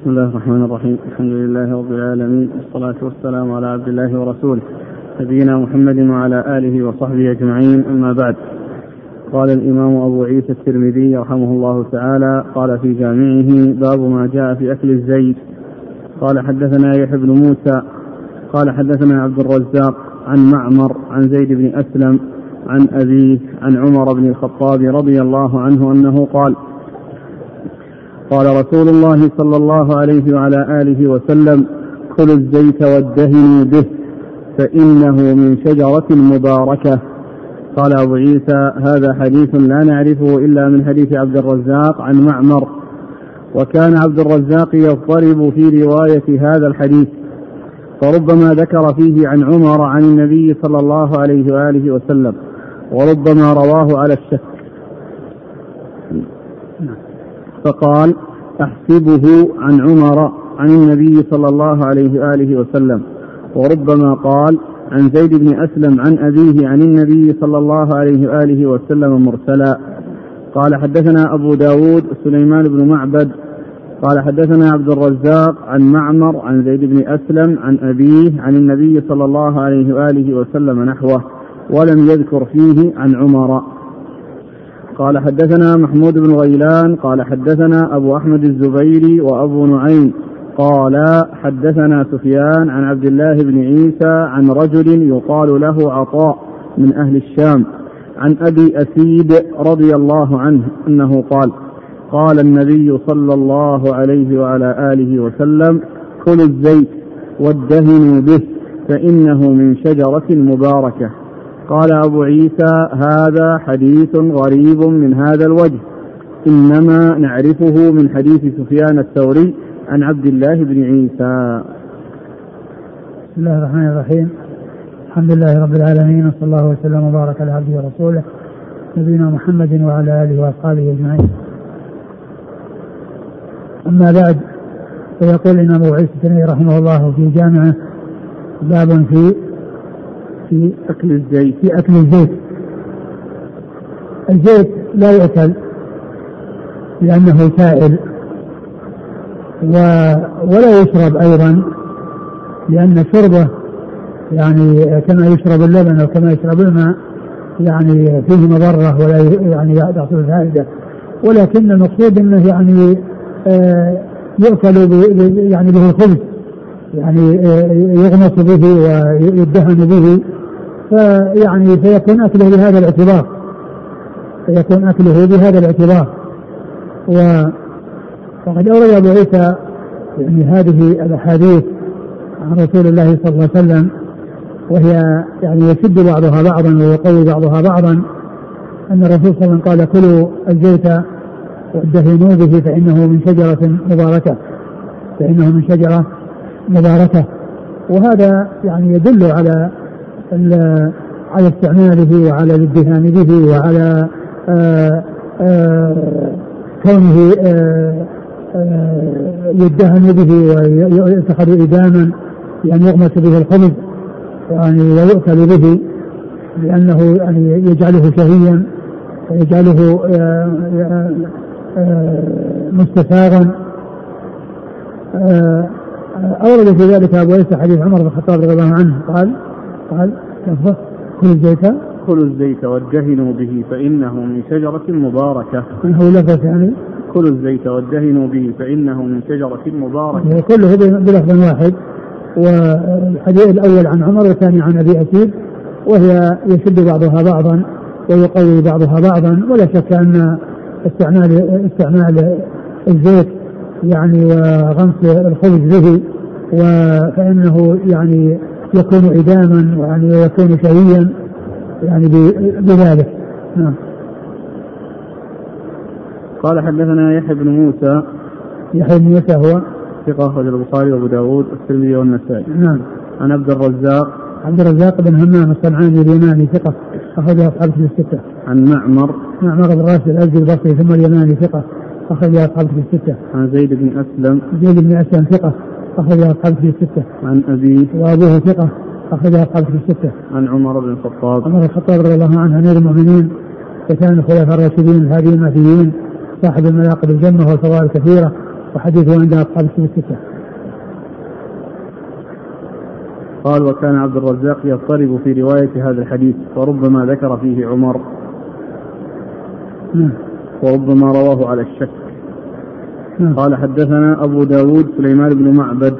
بسم الله الرحمن الرحيم. الحمد لله رب العالمين. والصلاة والسلام على عبد الله ورسوله. نبينا محمد وعلى آله وصحبه أجمعين. أما بعد. قال الإمام أبو عيسى الترمذي رحمه الله تعالى قال في جامعه باب ما جاء في أكل الزيت قال حدثنا يحيى بن موسى قال حدثنا عبد الرزاق عن معمر عن زيد بن أسلم عن أبيه عن عمر بن الخطاب رضي الله عنه أنه قال قال رسول الله صلى الله عليه وعلى آله وسلم كلوا الزيت وادهنوا به فإنه من شجرة مباركة. قال أبو عيسى هذا حديث لا نعرفه إلا من حديث عبد الرزاق عن معمر. وكان عبد الرزاق يضطرب في رواية هذا الحديث فربما ذكر فيه عن عمر عن النبي صلى الله عليه وآله وسلم وربما رواه على الشك. فقال أحسبه عن عمر عن النبي صلى الله عليه وآله وسلم. وربما قال عن زيد بن أسلم عن أبيه عن النبي صلى الله عليه وآله وسلم مرسلا. قال حدثنا أبو داود سليمان بن معبد. قال حدثنا عبد الرزاق عن معمر عن زيد بن أسلم عن أبيه عن النبي صلى الله عليه وآله وسلم نحوه ولم يذكر فيه عن عمر. قال حدثنا محمود بن غيلان قال حدثنا أبو أحمد الزبيري وأبو نعيم قال حدثنا سفيان عن عبد الله بن عيسى عن رجل يقال له عطاء من أهل الشام عن أبي أسيد رضي الله عنه أنه قال قال النبي صلى الله عليه وعلى آله وسلم كلوا الزيت وادهنوا به فإنه من شجرة مباركة قال أبو عيسى هذا حديث غريب من هذا الوجه. إنما نعرفه من حديث سفيان الثوري عن عبد الله بن عيسى. بسم الله الرحمن الرحيم. الحمد لله رب العالمين وصلى الله وسلم وبارك على عبده ورسوله نبينا محمد وعلى آله وأصحابه أجمعين. أما بعد فيقول الإمام أبو عيسى رحمه الله في جامعه باب في في أكل الزيت في أكل الزيت. الزيت لا يؤكل لأنه سائل و ولا يشرب أيضا لأن شربه يعني كما يشرب اللبن أو كما يشرب الماء يعني فيه مضرة ولا يعني يحصل فائدة ولكن المقصود أنه يعني آه يؤكل يعني به الخبز يعني آه يغمس به ويدهن به فيعني فيكون أكله بهذا الاعتبار. فيكون أكله بهذا الاعتبار. و وقد أورد أبو عيسى يعني هذه الأحاديث عن رسول الله صلى الله عليه وسلم وهي يعني يشد بعضها بعضا ويقوي بعضها بعضا. أن الرسول صلى الله عليه وسلم قال كلوا الزيت وادهنوا به فإنه من شجرة مباركة. فإنه من شجرة مباركة. وهذا يعني يدل على على استعماله وعلى الادهان به وعلى آآ آآ كونه آآ يدهن به ويتخذ إداما بأن يغمس به الخبز يعني ويؤكل به لأنه يعني يجعله شهيا ويجعله مستساغا أورد في ذلك أبو عيسى حديث عمر بن الخطاب رضي الله عنه قال قال كل الزيت؟ كل الزيت وادهنوا به فإنه من شجرة مباركة. من هو لفظ يعني؟ كل الزيت وادهنوا به فإنه من شجرة مباركة. كله بلفظ واحد. والحديث الأول عن عمر والثاني عن أبي أسيد وهي يشد بعضها بعضا ويقوي بعضها بعضا. ولا شك أن استعمال استعمال الزيت يعني وغمس الخبز به فإنه يعني يكون إداما يعني ويكون شهيا يعني بذلك. نعم. قال حدثنا يحيى بن موسى. يحيى بن موسى هو؟ ثقة أخرج البخاري وأبو داود والترمذي والنسائي. نعم. عن عبد الرزاق. عبد الرزاق بن همام الصنعاني اليماني ثقة أخرج أصحاب في الستة. عن معمر. معمر بن راشد الأزدي البصري ثم اليماني ثقة أخرج أصحاب في الستة. عن زيد بن أسلم. زيد بن أسلم ثقة. أخرج أصحاب في الستة. عن أبيه وأبوه ثقة أخرج أصحاب في الستة. عن عمر بن الخطاب. عمر بن الخطاب رضي الله عنه أمير المؤمنين وكان الخلفاء الراشدين الهادي المهديين صاحب المناقب الجنة والفضائل الكثيرة وحديثه عند أصحاب الكتب الستة. قال وكان عبد الرزاق يضطرب في رواية هذا الحديث وربما ذكر فيه عمر. نعم. وربما رواه على الشك. نعم. قال حدثنا أبو داود سليمان بن معبد.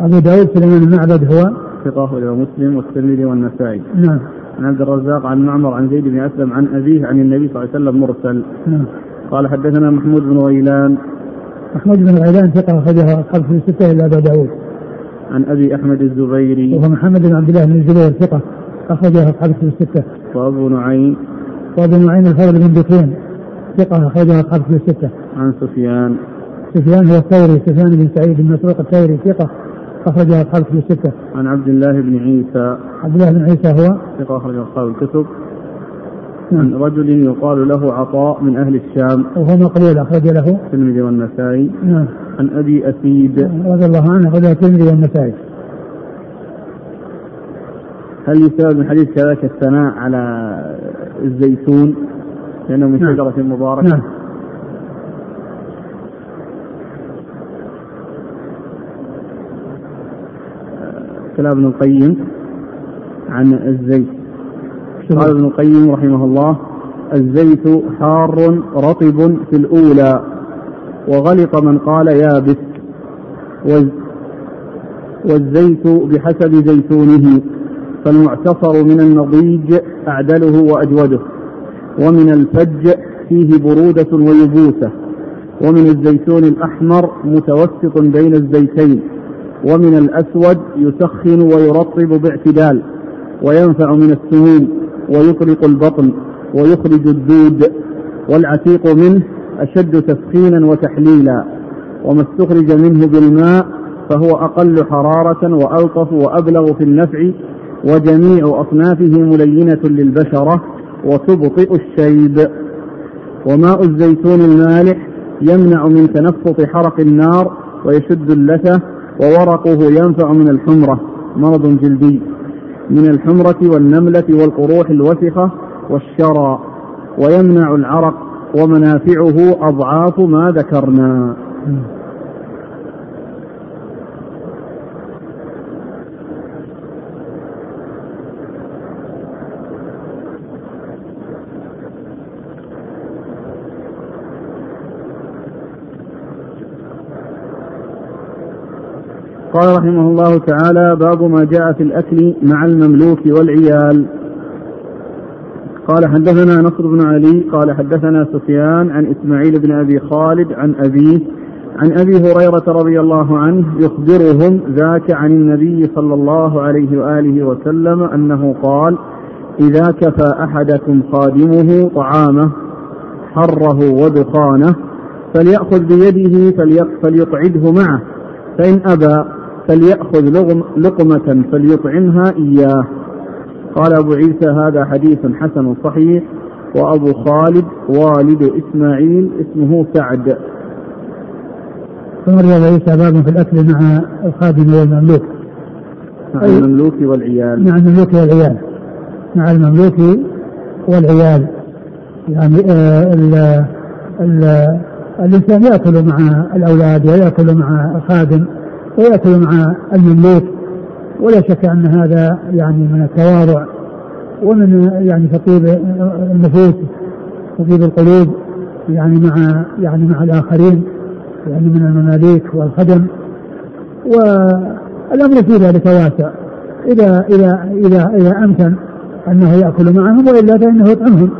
أبو داود سليمان المعبد هو؟ ثقة إلى مسلم والترمذي والنسائي. نعم. عن عبد الرزاق عن معمر عن زيد بن أسلم عن أبيه عن النبي صلى الله عليه وسلم مرسل. نعم. قال حدثنا محمود بن غيلان. محمود بن غيلان ثقة أخرجها أصحاب في الستة إلا أبا داود. عن أبي أحمد الزبيري. وهو محمد بن عبد الله بن الزبير ثقة أخرجها أصحاب في الستة. وأبو نعيم. وأبو نعيم الفضل بن بكين ثقة أخرجها أصحاب في الستة. عن سفيان. سفيان هو الثوري سفيان بن سعيد بن مسروق الثوري ثقة أخرجها أصحاب في الستة. عن عبد الله بن عيسى. عبد الله بن عيسى هو؟ ثقة أخرج أصحاب الكتب. نعم. عن رجل يقال له عطاء من أهل الشام. وهو مقبول أخرج له. الترمذي والنسائي. نعم. عن أبي أسيد. رضي الله عنه أخرجه الترمذي والنسائي. هل يساوي من حديث كذلك الثناء على الزيتون؟ لأنه من نعم. شجرة مباركة. نعم. كلام ابن القيم عن الزيت. قال ابن القيم رحمه الله الزيت حار رطب في الأولى وغلط من قال يابس. والز- والزيت بحسب زيتونه فالمعتصر من النضيج أعدله وأجوده. ومن الفج فيه برودة ويبوسة. ومن الزيتون الأحمر متوسط بين الزيتين. ومن الأسود يسخن ويرطب باعتدال وينفع من السموم ويطلق البطن ويخرج الدود والعتيق منه أشد تسخينا وتحليلا وما استخرج منه بالماء فهو أقل حرارة وألطف وأبلغ في النفع وجميع أصنافه ملينة للبشرة وتبطئ الشيب. وماء الزيتون المالح يمنع من تنفط حرق النار ويشد اللثة وورقه ينفع من الحمرة. مرض جلدي. من الحمرة والنملة والقروح الوسخة والشرى. ويمنع العرق ومنافعه أضعاف ما ذكرنا. قال رحمه الله تعالى باب ما جاء في الأكل مع المملوك والعيال. قال حدثنا نصر بن علي قال حدثنا سفيان عن إسماعيل بن أبي خالد عن أبيه عن أبي هريرة رضي الله عنه يخبرهم ذاك عن النبي صلى الله عليه وآله وسلم أنه قال إذا كفى أحدكم خادمه طعامه حره ودخانه فليأخذ بيده فليق- فليقعده معه فإن أبى فليأخذ لغم لقمة فليطعمها إياه. قال أبو عيسى هذا حديث حسن صحيح وأبو خالد والد إسماعيل اسمه سعد. ثم روى عيسى باب في الأكل مع الخادم والمملوك. مع. المملوك والعيال. مع المملوك والعيال. مع المملوك والعيال. يعني آه ال ال الإنسان يأكل مع الأولاد ويأكل مع الخادم. ويأكل مع المملوك ولا شك أن هذا يعني من التواضع ومن يعني تطيب النفوس تطيب القلوب يعني مع يعني مع الآخرين يعني من المماليك والخدم. والأمر في ذلك واسع. إذا إذا إذا إذا أمكن أنه يأكل معهم وإلا فإنه يطعمهم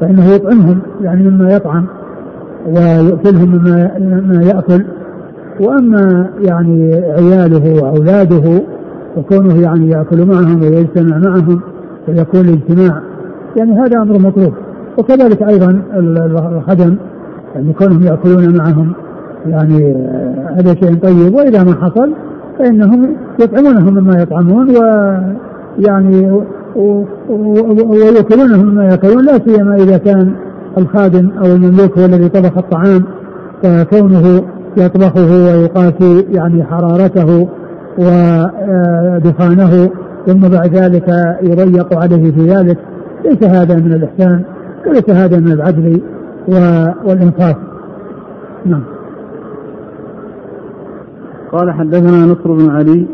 فإنه يطعمهم يعني مما يطعم ويؤكلهم مما مما يأكل. وأما يعني عياله وأولاده وكونه يعني يأكل معهم ويجتمع معهم ويكون الاجتماع يعني هذا أمر مطلوب. وكذلك ال- الخدم يعني كونهم يأكلون معهم يعني هذا شيء طيب. وإذا ما حصل فإنهم يطعمونهم مما يطعمون ويعني ويأكلونهم مما يأكلون لا سيما إذا كان الخادم أو المملوك هو الذي طبخ الطعام فكونه يطبخه ويقاسي يعني حرارته ودخانه ثم بعد ذلك يضيق عليه في ذلك ليس هذا من الإحسان وليس هذا من العدل والإنصاف نعم قال حدثنا نصر بن علي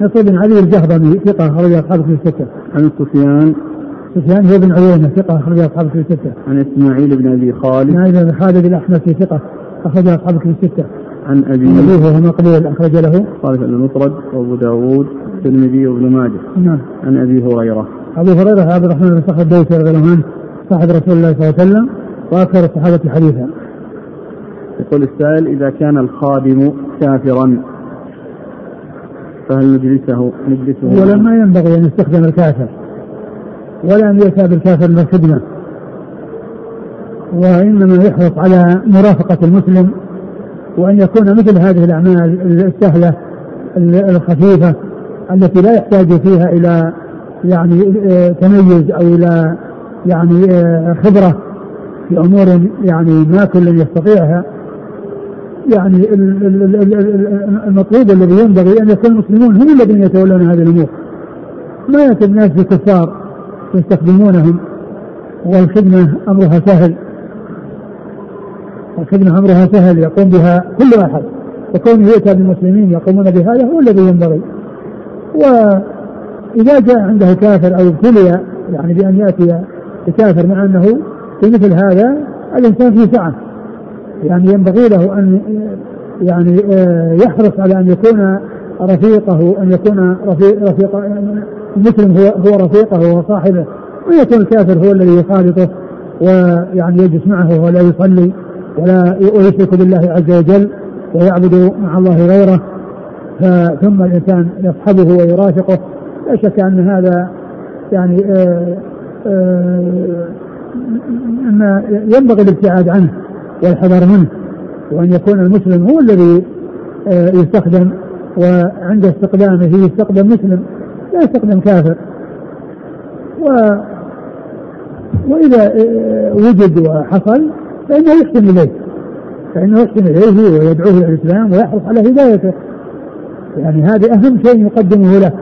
نصر بن علي الجهضمي ثقة أخرج أصحابه في الستة. عن سفيان سفيان هو بن عيينة ثقة أخرج أصحابه في الستة. عن إسماعيل بن أبي خالد. إسماعيل بن خالد الأحمسي ثقة أخرج أصحابه في الستة. عن أبي أبيه وهو مقبول أخرج له. خالد بن مفرد وأبو داوود الترمذي وابن ماجه. نعم. عن أبي هريرة. أبو هريرة عبد الرحمن بن صخر الدوسي رضي الله عنه صاحب رسول الله صلى الله عليه وسلم وأكثر الصحابة حديثا. يقول السائل إذا كان الخادم كافرا فهل نجلسه نجلسه ولما ينبغي أن يستخدم الكافر ولا أن يأتى بالكافر للخدمة وإنما يحرص على مرافقة المسلم وأن يكون مثل هذه الأعمال السهلة الخفيفة التي لا يحتاج فيها إلى يعني تميز أو إلى يعني خبرة في أمور يعني ما كل يستطيعها يعني المطلوب الذي ينبغي أن يكون المسلمون هم الذين يتولون هذه الأمور. ما ياتي الناس بكفار يستخدمونهم والخدمة أمرها سهل. الخدمه أمرها سهل يقوم بها كل أحد. وكونه يؤتى بالمسلمين يقومون بهذا هو الذي ينبغي. وإذا جاء عنده كافر أو ابتلي يعني بأن يأتي بكافر مع أنه في مثل هذا الإنسان في سعة. يعني ينبغي له أن يعني آه، يحرص على أن يكون رفيقه أن يكون رفيق, رفيق المسلم هو هو رفيقه وصاحبه ويكون الكافر هو الذي يخالطه ويعني يجلس معه ولا يصلي. ولا ويشرك بالله عز وجل ويعبد مع الله غيره. ثم الإنسان يصحبه ويرافقه لا شك أن هذا يعني آه، آآ أن ينبغي الابتعاد عنه والحذر منه وأن يكون المسلم هو الذي آه، يستخدم وعند استخدامه يستخدم مسلم لا يستخدم كافر. و وإذا آه، وجد وحصل فإنه يحسن إليه. فإنه يحسن إليه ويدعوه إلى الإسلام ويحرص على هدايته. يعني هذا أهم شيء يقدمه له.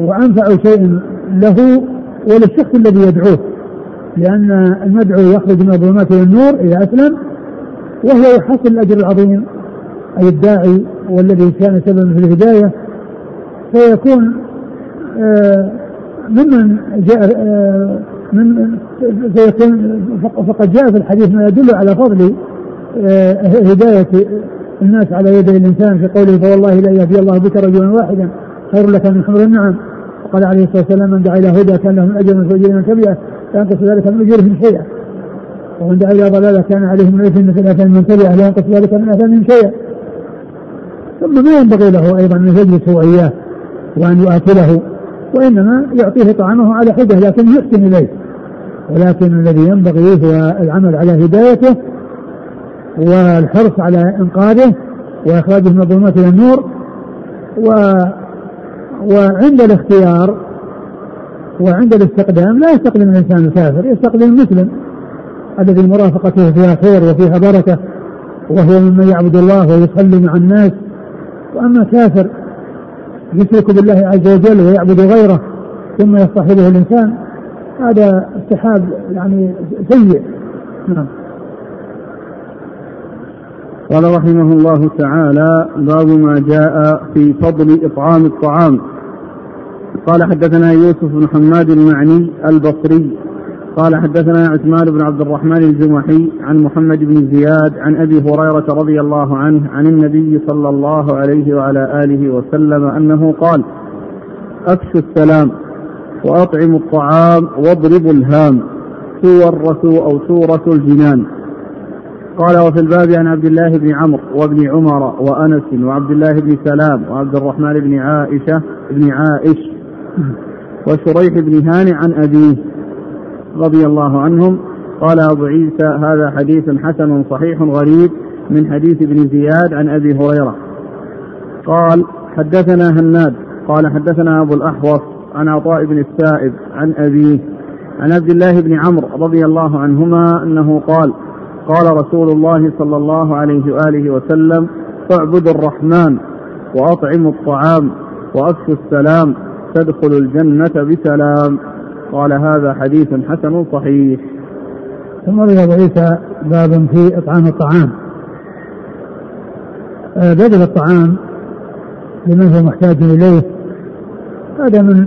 وأنفع شيء له وللشخص الذي يدعوه. لأن المدعو يخرج من الظلمات إلى النور إذا أسلم وهو يحصل الأجر العظيم أي الداعي والذي كان سببا في الهداية. فيكون آه ممن جاء آه من فيكون فقد جاء في الحديث ما يدل على فضل آه هداية الناس على يدي الإنسان في قوله فوالله لا يهدي الله بك رجلا واحدا خير لك من حمر النعم. وقال عليه الصلاة والسلام من دعا إلى هدى كان له من أجر من من تبعه لا ينقص ذلك من اجورهم شيئا. ومن دعا إلى ضلالة كان عليه من اثم مثل اثم من تبعه لا ينقص ذلك من اثمهم شيئا. ثم ما ينبغي له أيضا أن يجلس هو اياه وأن يؤكله. وإنما يعطيه طعامه على حدة لكن يحسن إليه. ولكن الذي ينبغي هو العمل على هدايته والحرص على إنقاذه وإخراجه من الظلمات إلى النور و وعند الاختيار وعند الاستقدام لا يستقدم الإنسان الكافر يستقدم المسلم الذي مرافقته فيها خير وفيها بركة وهو ممن يعبد الله ويصلي مع الناس. وأما كافر يشرك بالله عز وجل ويعبد غيره ثم يصطحبه الإنسان هذا استحاب يعني سيء. نعم. قال رحمه الله تعالى باب ما جاء في فضل إطعام الطعام. قال حدثنا يوسف بن حماد المعني البصري قال حدثنا عثمان بن عبد الرحمن الجمحي عن محمد بن زياد عن أبي هريرة رضي الله عنه عن النبي صلى الله عليه وعلى آله وسلم أنه قال: أفشوا السلام وأطعموا الطعام واضربوا الهام سور أو سورة الجنان. قال وفي الباب عن عبد الله بن عمرو وابن عمر وأنس وعبد الله بن سلام وعبد الرحمن بن عائشة بن عائش وشريح بن هاني عن أبيه رضي الله عنهم قال أبو عيسى هذا حديث حسن صحيح غريب من حديث ابن زياد عن أبي هريرة. قال حدثنا هناد قال حدثنا أبو الأحوص عن عطاء بن السائب عن أبيه عن عبد الله بن عمرو رضي الله عنهما أنه قال قال رسول الله صلى الله عليه وآله وسلم اعبدوا الرحمن وأطعموا الطعام وأفشوا السلام تدخل الجنة بسلام. قال هذا حديث حسن صحيح. ثم أبو عيسى باب في إطعام الطعام. آه، بذل الطعام لمن هو محتاج إليه هذا من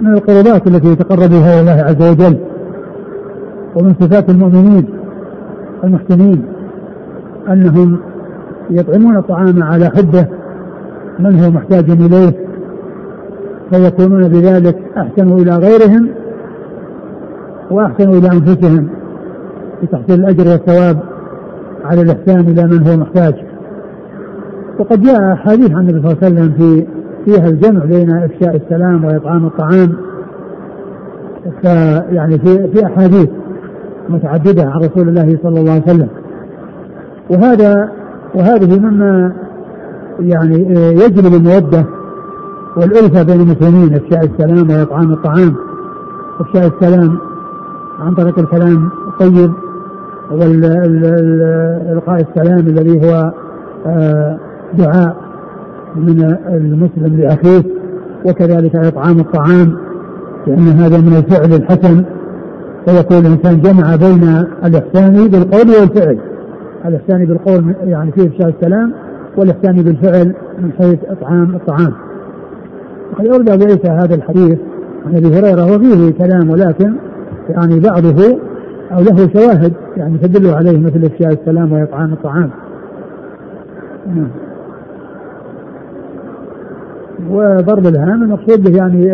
من القربات التي يتقرب بها الله عز وجل ومن صفات المؤمنين المحسنين أنهم يطعمون الطعام على حبه من هو محتاج إليه فيكونون بذلك أحسنوا إلى غيرهم وأحسنوا إلى أنفسهم في تحصيل الأجر والثواب على الإحسان إلى من هو محتاج. وقد جاء أحاديث عن النبي صلى الله عليه وسلم في فيها الجمع بين إفشاء السلام وإطعام الطعام. فيعني في في أحاديث متعددة عن رسول الله صلى الله عليه وسلم. وهذا وهذه مما يعني يجلب المودة والألفة بين المسلمين إفشاء السلام وإطعام الطعام. إفشاء السلام عن طريق الكلام الطيب والإلقاء السلام الذي هو آه، دعاء من المسلم لأخيه وكذلك إطعام الطعام لأن هذا من الفعل الحسن. فيكون الإنسان جمع بين الإحسان بالقول والفعل. الإحسان بالقول يعني فيه إفشاء السلام والإحسان بالفعل من حيث إطعام الطعام. وقد أورد أبو عيسى هذا الحديث عن أبي هريرة وفيه كلام ولكن يعني بعضه أو له شواهد يعني تدل عليه مثل إفشاء السلام وإطعام الطعام. نعم. وضرب الهام المقصود به يعني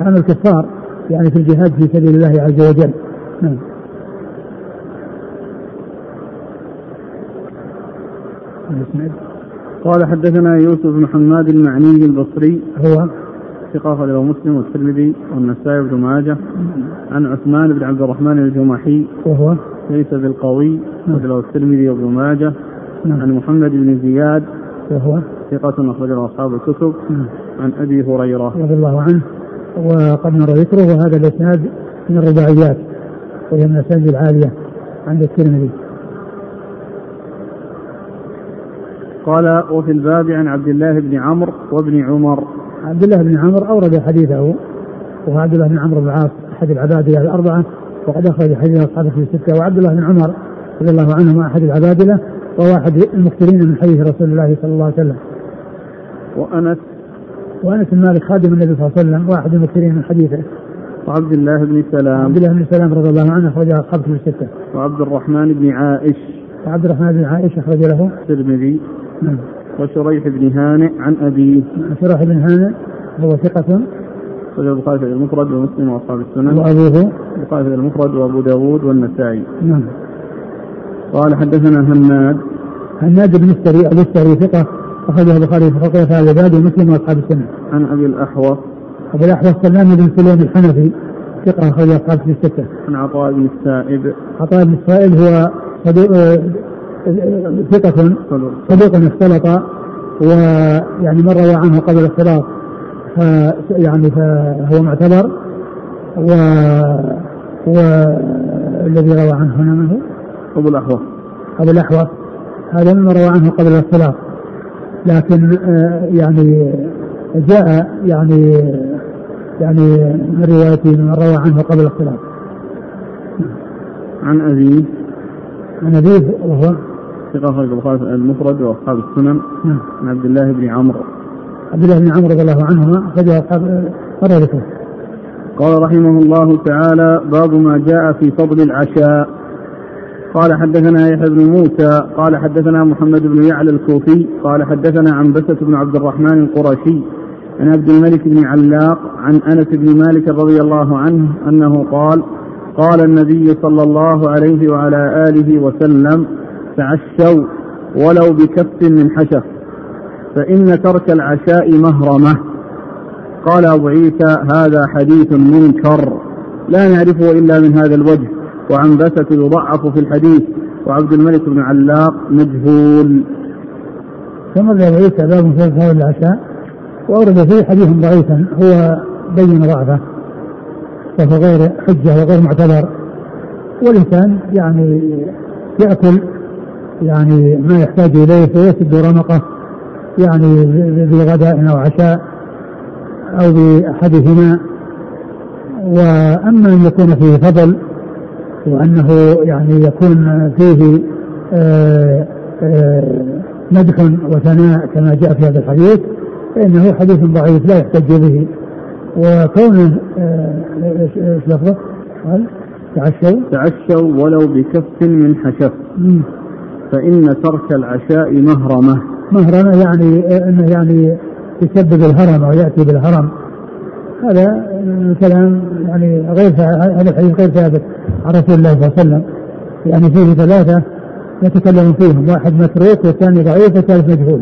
هام الكفار يعني في الجهاد في سبيل الله عز وجل. نعم. قال حدثنا يوسف بن حماد المعني البصري هو؟ ثقة أخرجه مسلم والترمذي والنسائي بن ماجه. عن عثمان بن عبد الرحمن الجمحي وهو؟ ليس بالقوي أخرجه الترمذي وابن ماجه. نعم. عن محمد بن زياد وهو؟ ثقة أخرجه أصحاب الكتب. نعم. عن أبي هريرة. رضي الله عنه. وقد مر ذكره وهذا الإسناد من الرباعيات وهي من الأسانيد العالية عند الترمذي. قال وفي الباب عن عبد الله بن عمرو وابن عمر عبد الله بن عمرو أورد حديثه وهو عبد الله بن عمرو بن العاص أحد العبادلة الأربعة وقد أخرج حديث أصحابه في الستة وعبد الله بن عمر رضي الله عنهما أحد العبادلة وهو أحد المكثرين من حديث رسول الله صلى الله عليه وسلم. وأنس وأنس بن مالك خادم النبي صلى الله عليه وسلم وأحد المكثرين من حديثه. وعبد الله بن سلام عبد الله بن سلام رضي الله عنه أخرج أصحابه في الستة. وعبد الرحمن بن عائش وعبد الرحمن بن عائش أخرج له الترمذي وشريح بن هانئ عن أبيه شريح بن هانئ هو ثقة. أخرجه البخاري في المفرد ومسلم وأصحاب السنن. وأبوه. البخاري في المفرد وأبو داود والنسائي. نعم. قال حدثنا هناد هناد بن السري أبو السري ثقة. أخرجه البخاري في فقه هذا العباد ومسلم وأصحاب السنة عن أبي الأحوص. أبو الأحوص سلام بن سليم الحنفي. ثقة أخرج أصحاب في الستة. عن عطاء بن السائب. عطاء بن السائب هو ثقة صدوق اختلط ويعني من روى عنه قبل الاختلاط يعني فهو معتبر و والذي روى عنه هنا من هو؟ أبو الأحوص. أبو الأحوص. هذا مما روى عنه قبل الاختلاط. لكن آه، يعني جاء يعني يعني من روايته من روى عنه قبل الاختلاط. عن أبيه. عن أبيه وهو ثقة أخرج البخاري المفرد وأصحاب السنن. نعم. عن عبد الله بن عمرو. عبد الله بن عمرو رضي الله عنهما أخرج أصحاب مر ذكره. قال رحمه الله تعالى باب ما جاء في فضل العشاء. قال حدثنا يحيى بن موسى قال حدثنا محمد بن يعلى الكوفي قال حدثنا عنبسة بن عبد الرحمن القرشي عن عبد الملك بن علاق عن أنس بن مالك رضي الله عنه أنه قال قال النبي صلى الله عليه وعلى آله وسلم تعشوا ولو بكف من حشف فإن ترك العشاء مهرمة. قال أبو عيسى هذا حديث منكر لا نعرفه إلا من هذا الوجه وعنبسة يضعف في الحديث وعبد الملك بن علاق مجهول. ثم أبو عيسى باب في العشاء. وأورد فيه حديث ضعيفا هو بين ضعفه وهو غير حجة وغير معتبر. والإنسان يعني يأكل يعني ما يحتاج إليه فيسد رمقه يعني بغداء أو عشاء أو بأحدهما. وأما أن يكون فيه فضل وأنه يعني يكون فيه آآ آه، آآ آه، مدح وثناء كما جاء في هذا الحديث فإنه حديث ضعيف لا يحتج به وكونه إيش لفظه؟ تعشوا. تعشوا ولو بكف من حشف. فإن ترك العشاء مهرمة. مهرمة يعني إنه يعني يسبب الهرم أو يأتي بالهرم. هذا كلام يعني غير هذا الحديث غير ثابت عن رسول الله صلى الله عليه وسلم. يعني فيه ثلاثة يتكلم فيهم واحد متروك والثاني ضعيف والثالث مجهول.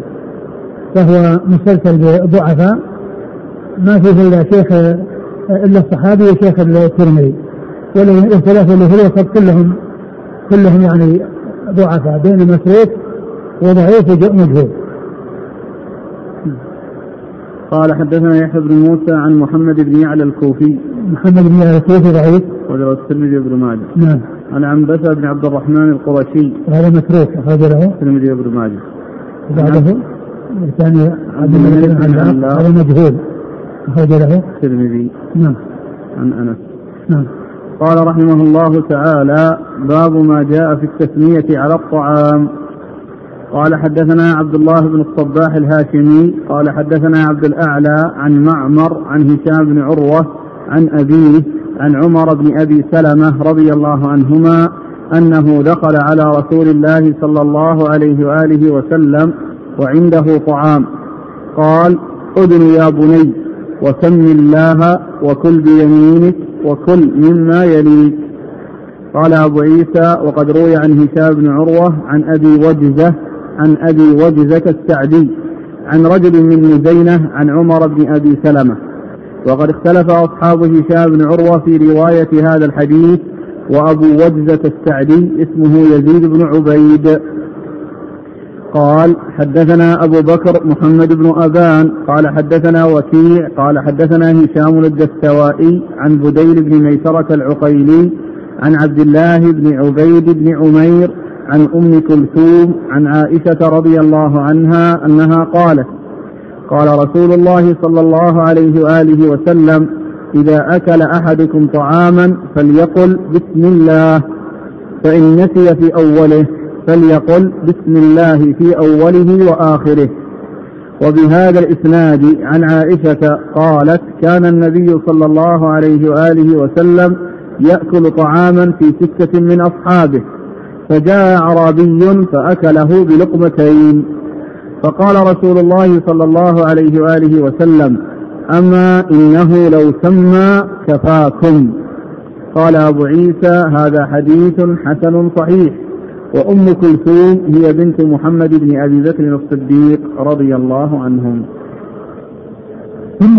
فهو مسلسل بضعفاء ما فيه إلا شيخ إلا الصحابي وشيخ الترمذي. والثلاثة اللي في الوسط كلهم كلهم يعني ضعفاء بين متروك وضعيف ومجهول قال حدثنا يحيى بن موسى عن محمد بن يعلى الكوفي. محمد بن يعلى الكوفي ضعيف. وله الترمذي بن ماجه. نعم. عن عنبسة بن عبد الرحمن القرشي. وهذا متروك أخرج له الترمذي بن ماجه. وبعده الثاني عبد الملك بن هذا مجهول أخرج له الترمذي. نعم. عن أنس. نعم. قال رحمه الله تعالى باب ما جاء في التسمية على الطعام. قال حدثنا عبد الله بن الصباح الهاشمي قال حدثنا عبد الأعلى عن معمر عن هشام بن عروة عن أبيه عن عمر بن أبي سلمة رضي الله عنهما أنه دخل على رسول الله صلى الله عليه وآله وسلم وعنده طعام. قال أذن يا بني وسم الله وكل بيمينك وكل مما يليك قال أبو عيسى وقد روي عن هشام بن عروة عن أبي وجزة عن أبي وجزة السعدي عن رجل من مزينة عن عمر بن أبي سلمة. وقد اختلف أصحاب هشام بن عروة في رواية هذا الحديث وأبو وجزة السعدي اسمه يزيد بن عبيد. قال حدثنا أبو بكر محمد بن أبان قال حدثنا وكيع قال حدثنا هشام الدستوائي عن بديل بن ميسرة العقيلي عن عبد الله بن عبيد بن عمير عن أم كلثوم عن عائشة رضي الله عنها أنها قالت قال رسول الله صلى الله عليه وآله وسلم إذا أكل أحدكم طعاما فليقل بسم الله فإن نسي في أوله فليقل بسم الله في أوله وآخره. وبهذا الإسناد عن عائشة قالت كان النبي صلى الله عليه وآله وسلم يأكل طعاما في ستة من أصحابه فجاء أعرابي فأكله بلقمتين. فقال رسول الله صلى الله عليه وآله وسلم أما إنه لو سمى كفاكم. قال أبو عيسى هذا حديث حسن صحيح. وأم كلثوم هي بنت محمد بن أبي بكر الصديق رضي الله عنهم. ثم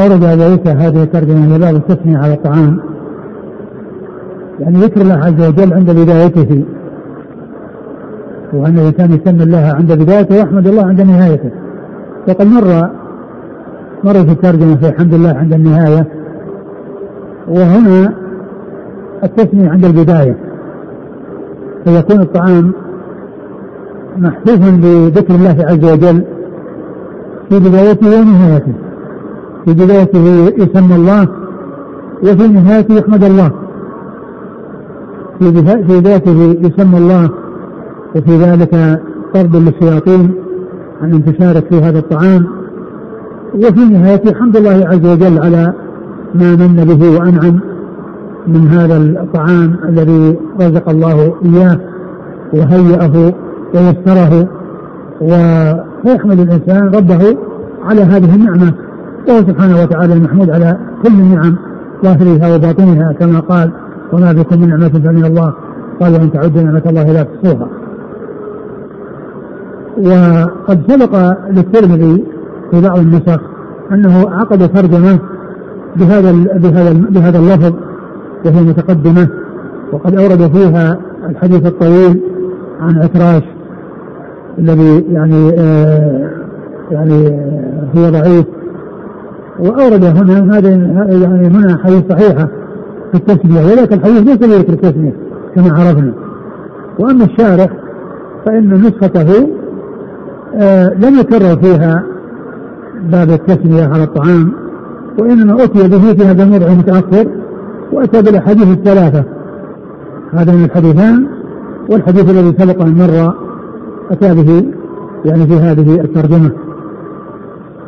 أورد أبو عيسى هذه الترجمة لباب التسمية على الطعام. يعني ذكر الله عز وجل عند بدايته وأن الإنسان يسمي الله عند بدايته ويحمد الله عند نهايته. وقد مر مر في الترجمة في الحمد لله عند النهاية وهنا التسمية عند البداية. فيكون الطعام محفوفا بذكر الله عز وجل في بدايته ونهايته. في بدايته يسمى الله وفي نهايته يحمد الله. في بدايته يسمى الله وفي ذلك طرد للشياطين عن انتشارك في هذا الطعام. وفي نهايته الحمد لله عز وجل على ما من به وأنعم. من هذا الطعام الذي رزق الله إياه وهيأه ويسره. ويحمد الإنسان ربه على هذه النعمة وهو سبحانه وتعالى المحمود على كل النعم ظاهرها وباطنها كما قال وما بكم من نعمة فمن الله. قال وإن تعدوا نعمة الله لا تحصوها وقد سبق للترمذي في بعض النسخ أنه عقد ترجمة بهذا بهذا بهذا اللفظ وهي متقدمة وقد أورد فيها الحديث الطويل عن عكراش الذي يعني آه يعني هو ضعيف وأورد هنا هذا يعني هنا حديث صحيحة في التسمية ولكن الحديث ليس بذكر التسمية كما عرفنا. وأما الشارح فإن نسخته آه لم يكرر فيها باب التسمية على الطعام وإنما أتي به في هذا الموضع المتأخر. وأتى بالأحاديث الثلاثة. هذا من الحديثان والحديث الذي سبق أن مر أتى به يعني في هذه الترجمة.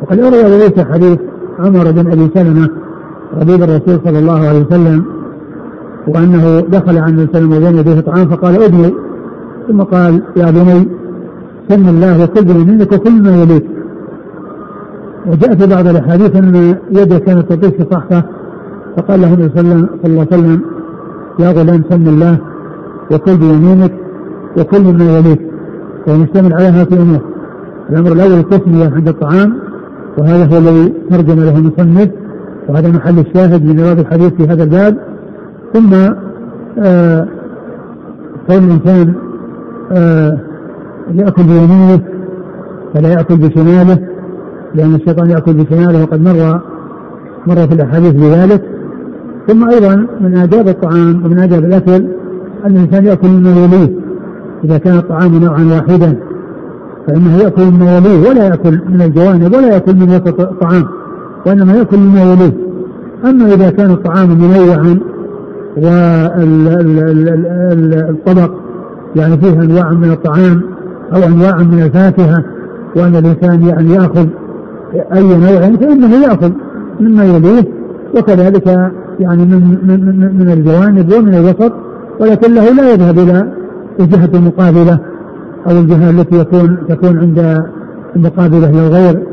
وقد أروى وليس حديث عمر بن أبي سلمة ربيب الرسول صلى الله عليه وسلم وأنه دخل عن وسلم يديه طعام فقال ادني ثم قال يا بني سم الله وكل بيمينك وكل ما يليك. وجاء في بعض الأحاديث أن يده كانت تطيش في صحفه فقال له النبي صلى الله عليه وسلم يا غلام سم الله وكل بيمينك وكل مما يليك وهو مشتمل على هذه الأمور. الأمر الأول التسميه عند الطعام وهذا هو الذي ترجم له المصنف وهذا محل الشاهد من رواد الحديث في هذا الباب. ثم آه الإنسان آه يأكل بيمينه فلا يأكل بشماله لأن الشيطان يأكل بشماله وقد مر مر في الأحاديث بذلك. ثم أيضا من آداب الطعام ومن آداب الأكل أن الإنسان يأكل مما يليه إذا كان الطعام نوعا واحدا فإنه يأكل مما يليه ولا يأكل من الجوانب ولا يأكل من وسط الطعام وإنما يأكل مما يليه أما إذا كان الطعام منوعا والطبق يعني فيه أنواع من الطعام أو أنواع من الفاكهة وأن الإنسان يعني يأخذ أي نوع فإنه يأخذ مما يليه وكذلك يعني من من من الجوانب ومن الوسط ولكنه لا يذهب إلى الجهة المقابلة أو الجهة التي يكون تكون عند المقابلة للغير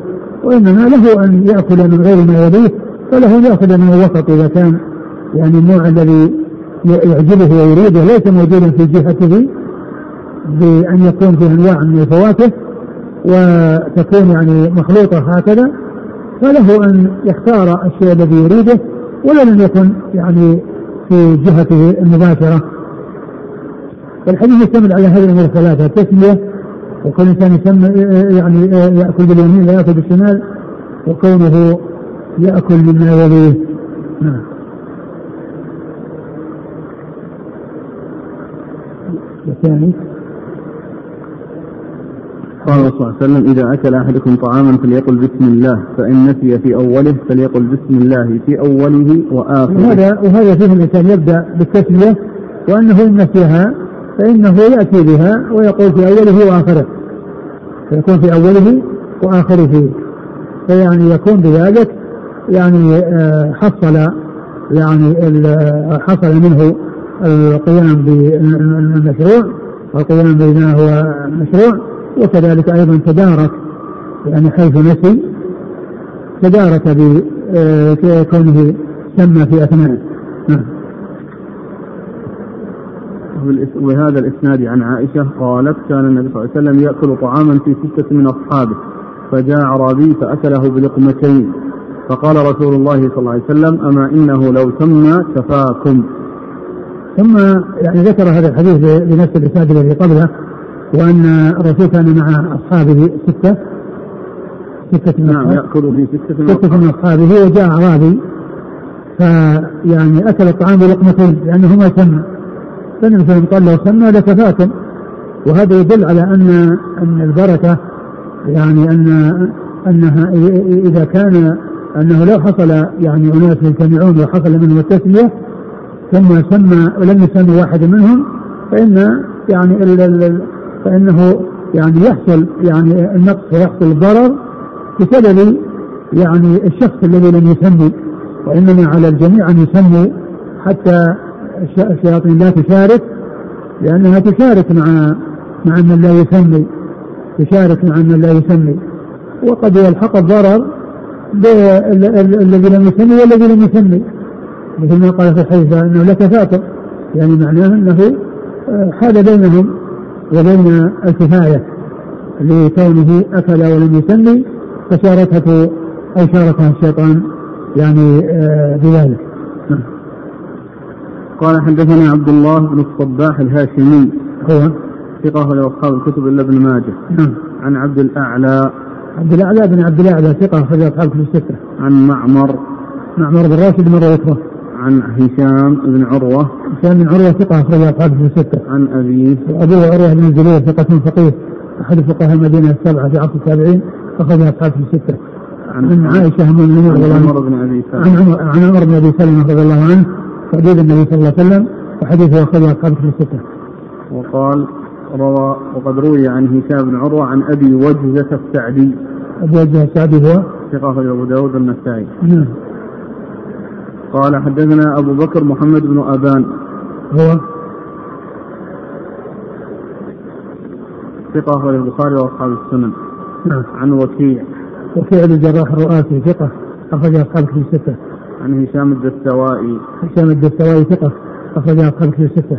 وإنما له أن يأكل من غير ما يليه فله أن يأخذ من الوسط إذا كان يعني النوع الذي يعجبه ويريده ليس موجودا في جهته بأن يكون فيه أنواع من الفواكه وتكون يعني مخلوطة هكذا فله أن يختار الشيء الذي يريده ولا لم يكن يعني في جهته المباشرة. والحديث يشتمل على هذه الأمور الثلاثة التسمية وكل إنسان يسمى يعني يأكل باليمين لا يأكل بالشمال وكونه يأكل مما يليه. نعم. الثاني. قال صلى الله عليه وسلم إذا أكل أحدكم طعاما فليقل بسم الله فإن نسي في أوله فليقل بسم الله في أوله وآخره. وهذا وهذا فيه الإنسان يبدأ بالتسمية وأنه إن نسيها فإنه يأتي بها ويقول في أوله وآخره. فيكون في أوله وآخره. فيعني يكون بذلك يعني آه، حصل يعني حصل منه القيام بالمشروع والقيام بما هو مشروع. وكذلك أيضا تدارك يعني حيث نسي تدارك بكونه سمى في أثناء نعم. وبهذا الإسناد عن عائشة قالت كان النبي صلى الله عليه وسلم يأكل طعاما في ستة من أصحابه فجاء أعرابي فأكله بلقمتين فقال رسول الله صلى الله عليه وسلم أما إنه لو سمى كفاكم. ثم يعني ذكر هذا الحديث بنفس الإسناد الذي قبله وأن الرسول كان مع أصحابه ستة. ستة من نعم يأكل في ستة من ستة من أصحابه. وجاء أعرابي. فيعني أكل الطعام بلقمتين لأنه ما سمى فالنبي صلى الله عليه وسلم قال لو سمى لكفاكم وهذا يدل على أن أن البركة يعني أن أنها إذا كان أنه لو حصل يعني أناس يجتمعون وحصل منهم التسمية ثم سمى ولم يسمي واحد منهم فإن يعني فإنه يعني يحصل يعني النقص ويحصل الضرر بسبب يعني الشخص الذي لم يسمي وإنما على الجميع أن يسموا حتى الشياطين لا تشارك لأنها تشارك مع مع من لا يسمي تشارك مع من لا يسمي. وقد يلحق الضرر بالذي لم يسمي والذي لم يسمي. مثل ما قال في الحديث انه لكفاكم يعني معناه أنه آه، حال بينهم. وبين الكفاية لكونه أكل ولم يسمي فشاركته أو شاركها الشيطان يعني آه، بذلك. نعم. قال حدثنا عبد الله بن الصباح الهاشمي هو؟ ثقة لأصحاب الكتب إلا ابن ماجه. نعم. عن عبد الأعلى. عبد الأعلى بن عبد الأعلى ثقة أخرج أصحاب الكتب الستة. عن معمر. معمر بن راشد مرة يكره عن هشام بن عروة. هشام بن عروة ثقة أخرج أصحاب الكتب الستة. عن أبيه أبوه عروة بن الزبير ثقة فقيه أحد فقهاء المدينة السبعة في عصر التابعين أخرج أصحاب الكتب الستة. عن عائشة أم المؤمنين رضي الله عنها. عن عمر عن عمر بن أبي سلمة رضي الله عنه تأديب النبي صلى الله عليه وسلم وحديثه أخرجه أصحاب الكتب الستة. وقال روى وقد روي عن هشام بن عروة عن أبي وجزة السعدي. أبو وجه السعدي هو؟ ثقة أخرج أبو داود النسائي نعم. قال حدثنا أبو بكر محمد بن أبان هو ثقة أخرج البخاري وأصحاب السنن. نعم. عن وكيع. وكيع بن الجراح الرؤاسي ثقة أخرج أصحاب كتب الستة. عن هشام الدستوائي. هشام الدستوائي ثقة أخرج أصحاب كتب الستة.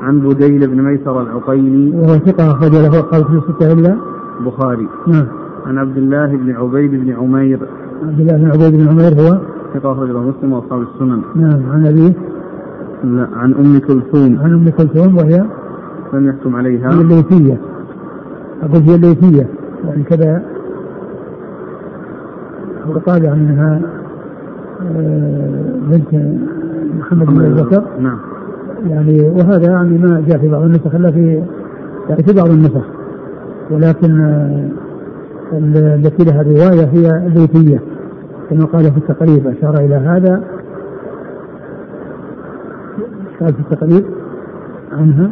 عن بديل بن ميسر العقيلي. وهو ثقة أخرج له أصحاب كتب الستة إلا؟ بخاري نعم. عن عبد الله بن عبيد بن عمير. عبد الله بن عبيد بن عمير هو؟ ثقة أخرج له مسلم وأصحاب السنن. نعم عن أبيه؟ لا عن أم كلثوم. عن أم كلثوم وهي؟ لم يحكم عليها. هي الليثية. أقول هي الليثية يعني كذا. وقال يعني أنها آه، بنت محمد بن أبي بكر نعم. يعني وهذا يعني ما جاء في بعض النسخ إلا في يعني في بعض النسخ. ولكن آه، التي لها روايه هي الليثية. كما قال في التقريب أشار إلى هذا. قال في التقريب عنها.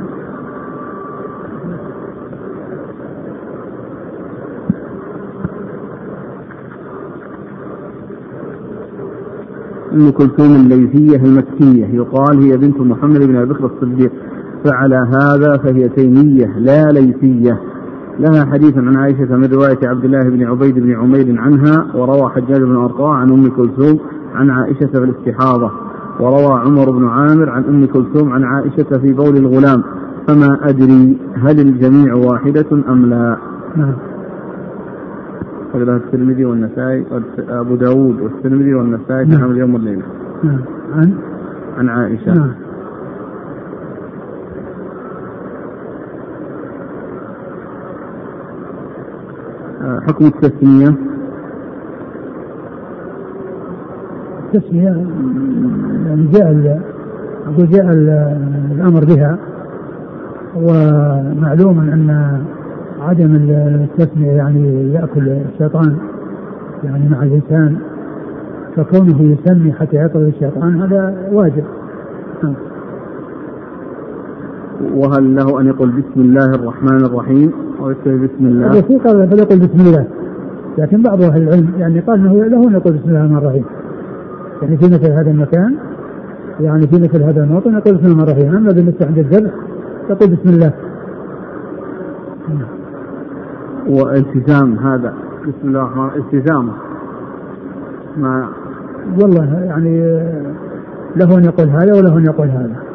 أم كلثوم الليثية المكية يقال هي بنت محمد بن أبي بكر الصديق فعلى هذا فهي تيمية لا ليثية. لها حديث عن عائشة من رواية عبد الله بن عبيد بن عمير عنها وروى حجاج بن أرطاع عن أم كلثوم عن عائشة في الاستحاضة وروى عمر بن عامر عن أم كلثوم عن عائشة في بول الغلام. فما أدري هل الجميع واحدة أم لا. نعم. أخرجها الترمذي والنسائي أبو داود والترمذي والنسائي. في نعم. عمل اليوم والليلة نعم. عن؟ عن عائشة. حكم التسمية؟ التسمية يعني جاء جاء ال- الأمر بها. ومعلوم أن عدم التسمية يعني يأكل الشيطان يعني مع الإنسان. فكونه يسمي حتى يطرد الشيطان هذا واجب. نعم. وهل له أن يقول بسم الله الرحمن الرحيم؟ أو بسم الله. في قال فليقل بسم الله لكن بعض أهل العلم يعني قال أنه له أن يقول بسم الله الرحمن الرحيم. يعني في مثل هذا المكان يعني في مثل هذا الموطن يقول بسم الله الرحمن الرحيم. أما بالنسبة عند الذبح يقول بسم الله. وإلتزام هذا بسم الله الرحمن الرحيم التزامه. ما والله يعني له أن يقول هذا وله أن يقول هذا.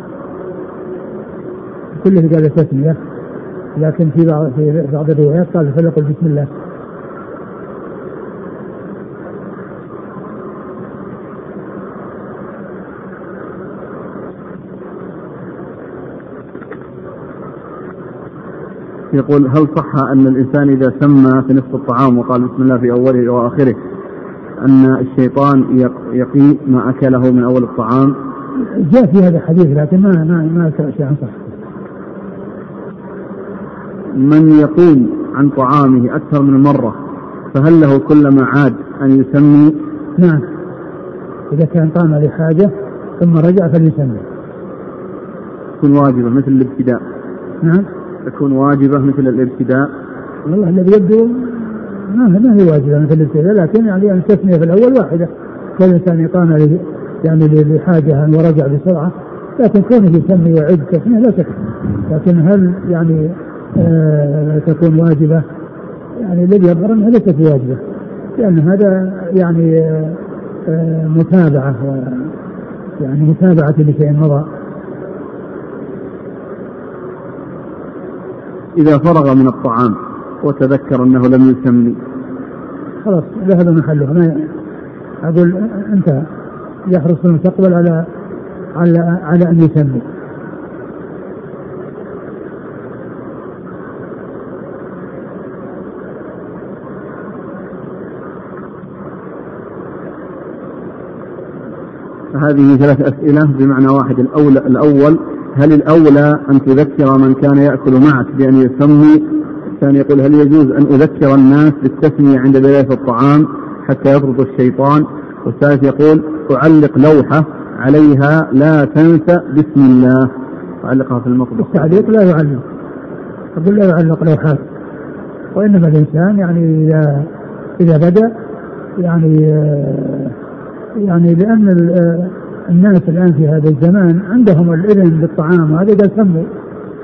كله قال تسمية لكن في بعض في بعض الروايات قال فليقل بسم الله. يقول هل صح أن الإنسان إذا سمى في نصف الطعام وقال بسم الله في أوله وآخره أن الشيطان يق- يقي ما أكله من أول الطعام؟ جاء في هذا الحديث لكن ما ما ما أذكر شيئا صح. من يقوم عن طعامه أكثر من مرة فهل له كلما عاد أن يسمي؟ نعم. إذا كان قام لحاجة ثم رجع فليسمي. تكون واجبة مثل الابتداء. نعم. تكون واجبة مثل الابتداء. والله الذي يبدو ما ما هي واجبة مثل الابتداء لكن يعني التسمية في الأول واحدة. كل إنسان قام يعني لحاجة ورجع بسرعة لكن كونه يسمي ويعد تسمية لا شك. لكن هل يعني تكون واجبة. يعني الذي يظهر أنها ليست واجبة لأن هذا يعني آه آه متابعة يعني متابعة لشيء مضى إذا فرغ من الطعام وتذكر أنه لم يسمي خلاص ذهب محله ما أقول أنت يحرص المستقبل على على على أن يسمي هذه ثلاث أسئلة بمعنى واحد الأول الأول هل الأولى أن تذكر من كان يأكل معك بأن يسمي؟ الثاني يقول هل يجوز أن أذكر الناس بالتسمية عند بداية الطعام حتى يطرد الشيطان؟ والثالث يقول أعلق لوحة عليها لا تنسى بسم الله. أعلقها في المطبخ. التعليق لا يعلق. أقول لا يعلق لوحات وإنما الإنسان يعني إذا إذا بدأ يعني يعني لأن الناس الآن في هذا الزمان عندهم الإذن بالطعام وهذا إذا سموا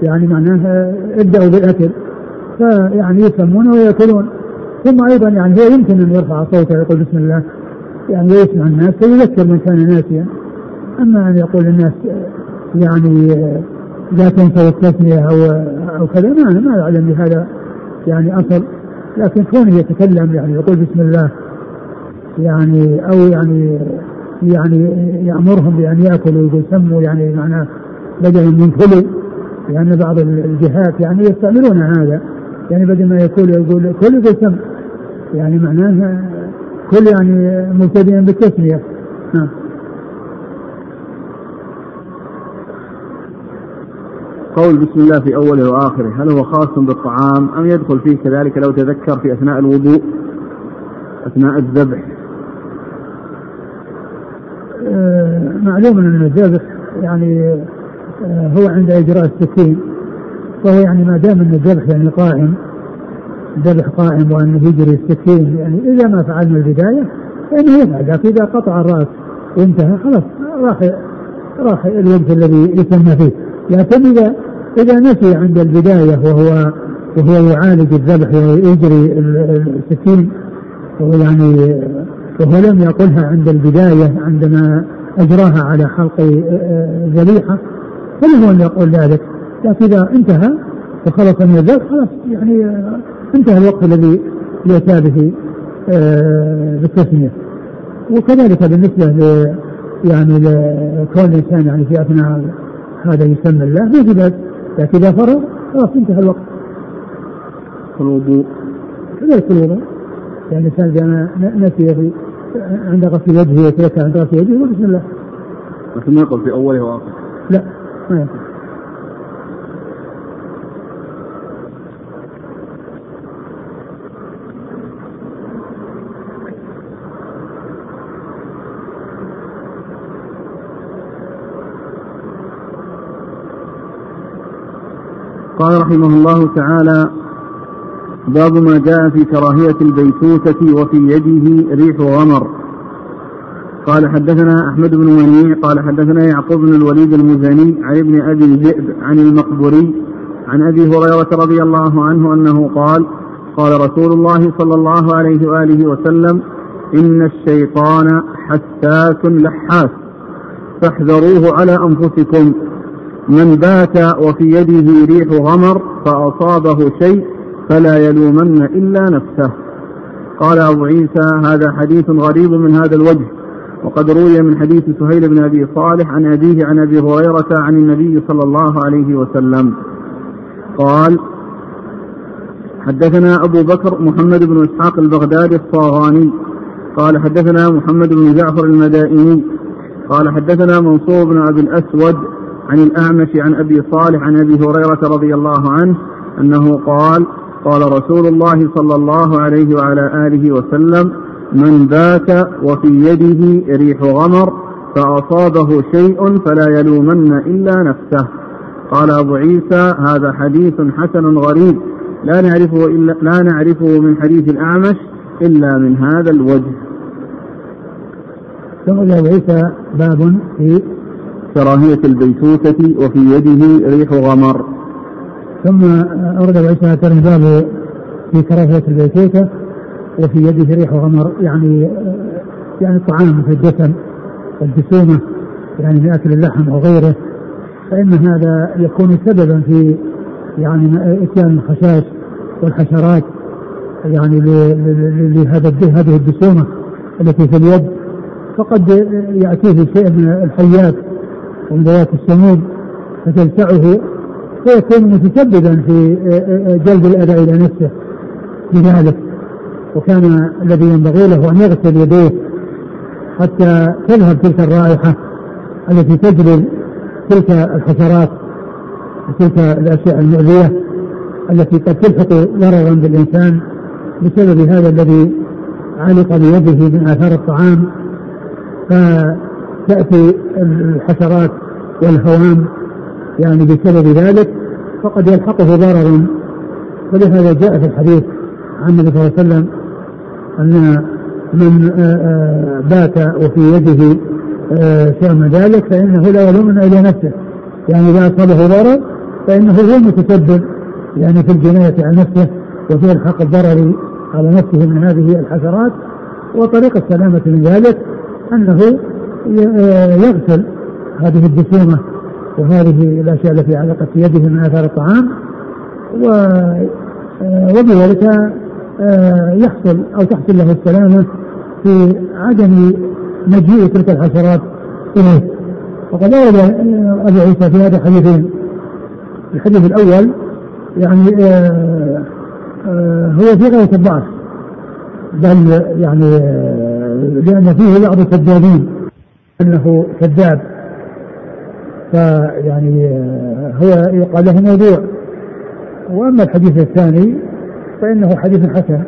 يعني معناه إبدأوا بالأكل فيعني يسمون ويأكلون. ثم أيضا يعني هو يمكن أن يرفع صوته ويقول بسم الله يعني ويسمع الناس فيذكر من كان ناسيا. أما أن يقول الناس يعني لا تنسوا التسمية أو أو كذا ما ما أعلم بهذا يعني أصل لكن كونه يتكلم يعني يقول بسم الله يعني أو يعني يعني يأمرهم بأن يأكلوا ويسموا يعني معناه بدلا من كلوا لأن بعض الجهات يعني يستعملون هذا يعني بدل ما يقول يقول كل يقول سم يعني معناه كل يعني مبتدئا بالتسمية. نعم. قول بسم الله في أوله وآخره هل هو خاص بالطعام أم يدخل فيه كذلك لو تذكر في أثناء الوضوء أثناء الذبح؟ معلوم أن الذبح يعني آه هو عند إجراء السكين. فهو يعني ما دام أن الذبح يعني قائم الذبح قائم وأنه يجري السكين يعني إذا ما فعلنا البداية فإنه يفعل لكن إذا قطع الرأس وانتهى خلاص راح راح الوقت الذي يسمى فيه. لكن إذا إذا نسي عند البداية وهو وهو يعالج الذبح ويجري السكين وهو يعني وهو لم يقلها عند البداية عندما أجراها على حلق الذبيحة فله أن يقول ذلك. لكن إذا انتهى وخلص من الذبح خلاص يعني انتهى الوقت الذي يأتى به بالتسمية. وكذلك بالنسبة ل يعني لكون الإنسان يعني في أثناء هذا يسمى الله ما في بأس. لكن إذا فرغ خلاص انتهى الوقت. الوضوء. كذلك الوضوء. يعني الإنسان إذا نسي في عند غسل وجهه يتذكر عند غسل وجهه بسم الله. لكن ما يقول في أوله وآخره. لا ما يقول. قال رحمه الله تعالى باب ما جاء في كراهية البيتوتة وفي يده ريح غمر. قال حدثنا أحمد بن منيع قال حدثنا يعقوب بن الوليد المزني عن ابن أبي الذئب عن المقبري عن أبي هريرة رضي الله عنه أنه قال قال رسول الله صلى الله عليه وآله وسلم إن الشيطان حساس لحاس فاحذروه على أنفسكم. من بات وفي يده ريح غمر فأصابه شيء فلا يلومن إلا نفسه. قال أبو عيسى هذا حديث غريب من هذا الوجه وقد روي من حديث سهيل بن أبي صالح عن أبيه عن أبي هريرة عن النبي صلى الله عليه وسلم. قال حدثنا أبو بكر محمد بن إسحاق البغدادي الصاغاني. قال حدثنا محمد بن جعفر المدائني. قال حدثنا منصور بن أبي الأسود عن الأعمش عن أبي صالح عن أبي هريرة رضي الله عنه أنه قال قال رسول الله صلى الله عليه وعلى آله وسلم من بات وفي يده ريح غمر فأصابه شيء فلا يلومن إلا نفسه قال أبو عيسى هذا حديث حسن غريب لا نعرفه إلا لا نعرفه من حديث الأعمش إلا من هذا الوجه. ثم أبو عيسى باب في كراهية البيتوتة وفي يده ريح غمر ثم أورد أبو عيسى باب في كراهية البيتوتة وفي يده ريح غمر يعني يعني الطعام في الجسم والجسومة يعني في أكل اللحم وغيره فإن هذا يكون سببا في يعني إتيان الخشاش والحشرات يعني لهذا هذه الجسومة التي في اليد فقد يأتيه شيء من الحيات ومن السموم فتلسعه فيكون متسببا في جلب الأذى إلى نفسه. بذلك وكان الذي ينبغي له أن يغسل يديه حتى تذهب تلك الرائحة التي تجلب تلك الحشرات وتلك الأشياء المؤذية التي قد تلحق ضررا بالإنسان بسبب هذا الذي علق بيده من آثار الطعام. فتأتي الحشرات والهوام يعني بسبب ذلك فقد يلحقه ضرر. ولهذا جاء في الحديث عن النبي صلى الله عليه وسلم أن من آه، آه، بات وفي يده آه، شيء من ذلك فإنه لا يلومن إلى نفسه. يعني إذا أصابه ضرر فإنه هو المتسبب يعني في الجناية عن نفسه وفي الحق الضرر على نفسه من هذه الحشرات. وطريق السلامة من ذلك أنه يغسل هذه الجسيمة وهذه الأشياء التي علقت في يده من آثار الطعام و وبذلك آه، يحصل أو تحصل له السلامة في عدم مجيء تلك الحشرات إليه. وقد ورد أبو عيسى في هذا الحديثين الحديث الأول يعني آه، آه، هو في غاية الضعف بل يعني لأن فيه بعض الكذابين أنه كذاب. فيعني هو يقال له موضوع. وأما الحديث الثاني فإنه حديث حسن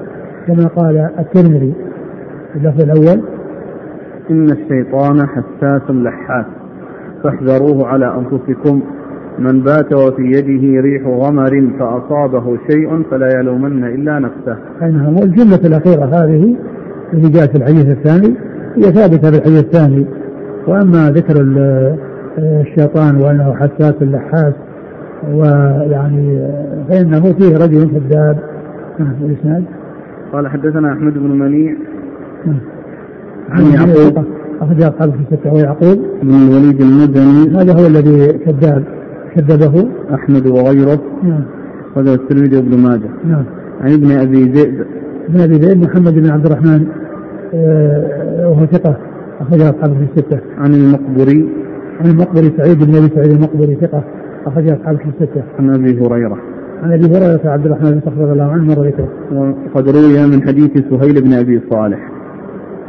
كما قال الترمذي في اللفظ الأول. إن الشيطان حساس لحاس فاحذروه على أنفسكم. من بات وفي يده ريح غمر فأصابه شيء فلا يلومن إلا نفسه. أي نعم والجملة الأخيرة هذه التي جاءت في الحديث الثاني هي ثابتة في الحديث الثاني. وأما ذكر الشيطان وأنه حساس لحاس ويعني فإنه فيه رجل كذاب نعم الإسناد. قال حدثنا أحمد بن منيع. نعم. عن يعقوب. أخرج أصحاب في الستة ويعقوب بن الوليد المدني. هذا هو الذي كذاب كذبه. أحمد وغيره. نعم. أخرجه الترمذي وابن ماجه. نعم. عن ابن أبي ذئب ابن أبي ذئب محمد بن عبد الرحمن آه، وهو ثقة. أخرج أصحابه في الستة. عن المقبري عن المقبري سعيد بن أبي سعيد المقبري ثقة أخرج أصحابه في الستة عن أبي هريرة عن أبي هريرة عبد الرحمن بن صخر رضي الله عنه مر ذكره. وقد روي من حديث سهيل بن أبي صالح.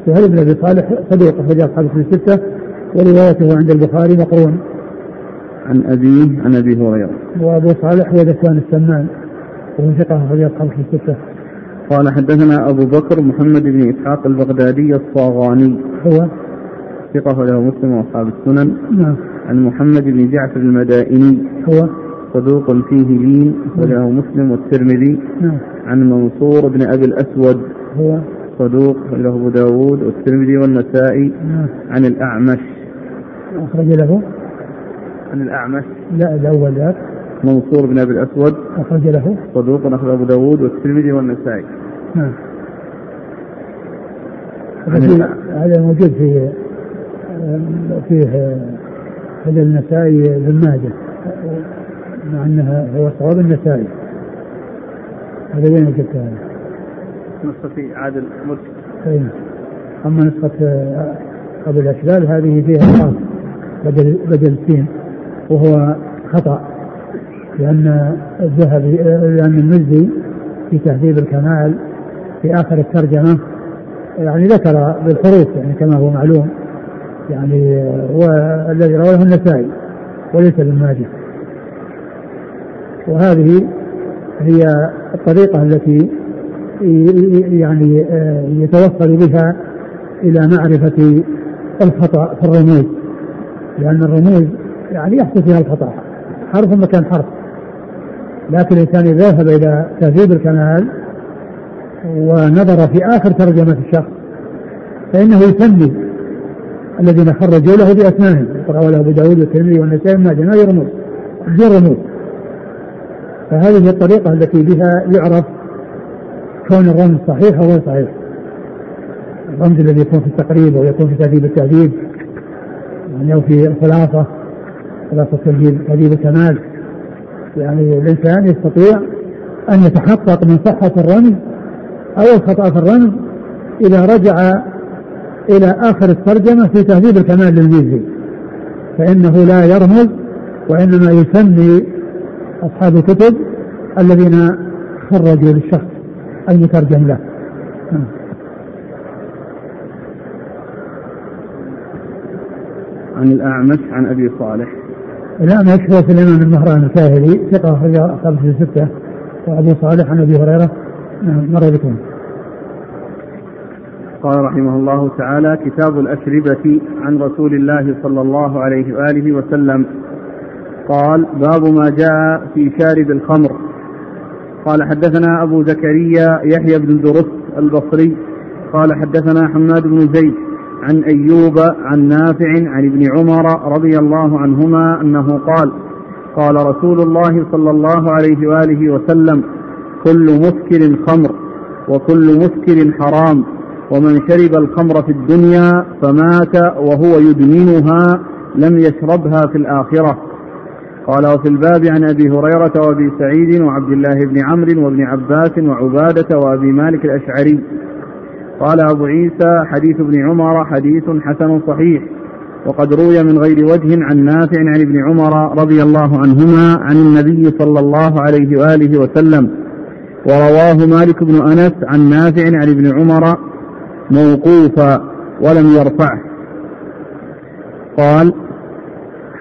سهيل بن أبي صالح صديق أخرج أصحاب في الستة وروايته عند البخاري مقرون. عن ابيه عن أبي هريرة. وأبو صالح هو ذكوان السمان وهو ثقة أخرج أصحاب في الستة. قال حدثنا أبو بكر محمد بن إسحاق البغدادي الصاغاني. هو ثقة له مسلم وأصحاب السنن. نعم. عن محمد بن جعفر المدائني. هو؟ صدوق فيه لين. وله مسلم والترمذي. نعم. عن منصور بن أبي الأسود. هو؟ صدوق له أبو داود والترمذي والنسائي. نعم. عن الأعمش. أخرج له؟ عن الأعمش. لا الأول ذاك منصور بن أبي الأسود. أخرج له؟ صدوق أخرج أبو داود والترمذي والنسائي. نعم. هذا موجود في فيه هذا النسائي بن ماجه مع أنها هو الصواب النسائي. هذا وين وجدت هذا؟ نسخة عادل مرشد أي أما نسخة أبو الاشبال هذه فيها خاص بدل بدل السين وهو خطأ لأن الذهبي لأن المزي في تهذيب الكمال في آخر الترجمة يعني ذكر بالحروف يعني كما هو معلوم يعني والذي رواه النسائي وليس ابن ماجه. وهذه هي الطريقة التي يعني آه، يتوصل بها إلى معرفة الخطأ في الرموز. لأن الرموز يعني يحصل فيها الخطأ. حرف مكان حرف. لكن الإنسان إذا ذهب إلى تهذيب الكمال ونظر في آخر ترجمة الشخص فإنه يسمي الذين خرجوا له بأسمائهم. رواه أبو داود والترمذي والنسائي ما هذه رموز دي رموز فهذه الطريقة التي بها يعرف كون الرمز صحيح أو غير صحيح. الرمز الذي يكون في التقريب أو يكون في تهذيب التهذيب. يعني أو في الخلاصة. خلاصة تهذيب الكمال. يعني الإنسان يستطيع أن يتحقق من صحة الرمز أو الخطأ في الرمز إذا رجع إلى آخر الترجمة في تهذيب الكمال للميزي. فإنه لا يرمز وإنما يسمي أصحاب الكتب الذين خرجوا للشخص المترجم له. عن الأعمش عن أبي صالح. الأعمش هو سليمان المهران الكاهلي ثقة أخرج أصحاب الستة وأبو صالح عن أبي هريرة. نعم، مر بكم. قال رحمه الله تعالى كتاب الأشربة عن رسول الله صلى الله عليه وآله وسلم. قال باب ما جاء في شارب الخمر. قال حدثنا أبو زكريا يحيى بن درس البصري. قال حدثنا حماد بن زيد عن أيوب عن نافع عن ابن عمر رضي الله عنهما أنه قال قال رسول الله صلى الله عليه وآله وسلم كل مسكر خمر وكل مسكر حرام. ومن شرب الخمر في الدنيا فمات وهو يدمنها لم يشربها في الآخرة. قال وفي الباب عن أبي هريرة وأبي سعيد وعبد الله بن عمرو وابن عباس وعبادة وأبي مالك الأشعري. قال أبو عيسى حديث ابن عمر حديث حسن صحيح وقد روي من غير وجه عن نافع عن ابن عمر رضي الله عنهما عن النبي صلى الله عليه وآله وسلم ورواه مالك بن أنس عن نافع عن ابن عمر موقوفا ولم يرفعه. قال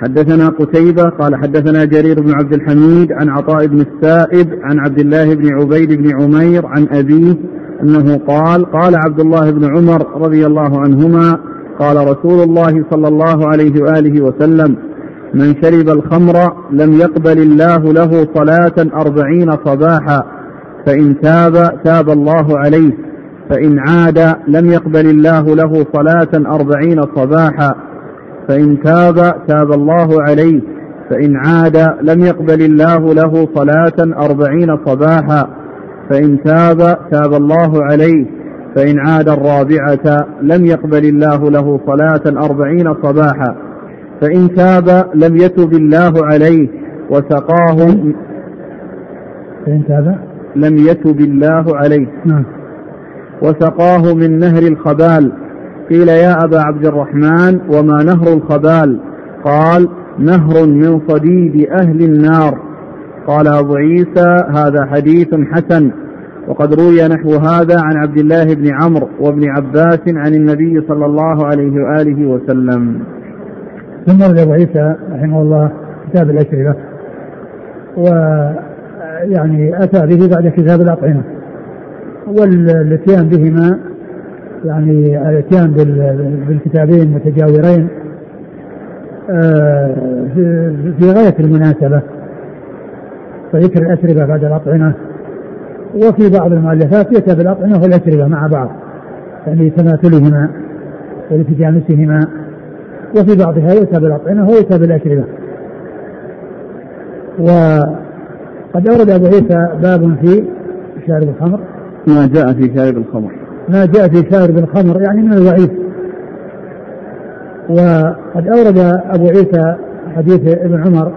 حدثنا قتيبة قال حدثنا جرير بن عبد الحميد عن عطاء بن السائب عن عبد الله بن عبيد بن عمير عن أبيه أنه قال قال عبد الله بن عمر رضي الله عنهما قال رسول الله صلى الله عليه وآله وسلم من شرب الخمر لم يقبل الله له صلاة أربعين صباحا فإن تاب تاب الله عليه فإن عاد لم يقبل الله له صلاة أربعين صباحا فإن تاب تاب الله عليه فإن عاد لم يقبل الله له صلاة أربعين صباحا فإن تاب تاب الله عليه فإن عاد الرابعة لم يقبل الله له صلاة أربعين صباحا فإن تاب لم يتب الله عليه وسقاه فإن تاب؟ لم يتب الله عليه. نعم. وسقاه من نهر الخبال. قيل يا أبا عبد الرحمن وما نهر الخبال؟ قال نهر من صديد أهل النار. قال أبو عيسى هذا حديث حسن. وقد روي نحو هذا عن عبد الله بن عمرو وابن عباس عن النبي صلى الله عليه وآله وسلم. ثم ورد أبو عيسى رحمه الله كتاب الأشربة ويعني أتى به بعد كتاب الأطعمة. والإتيان بهما يعني الإتيان بالكتابين متجاورين آه، في غاية المناسبة فذكر الأشربة بعد الأطعمة وفي بعض المؤلفات يأتى بالأطعمة والأشربة مع بعض يعني تماثلهما ولتجانسهما وفي بعضها يؤتى بالأطعمة ويؤتى بالأشربة وقد أورد أبو عيسى باب في شارب الخمر. ما جاء في شارب الخمر. ما جاء في شارب الخمر يعني من الوعيد وقد أورد أبو عيسى حديث ابن عمر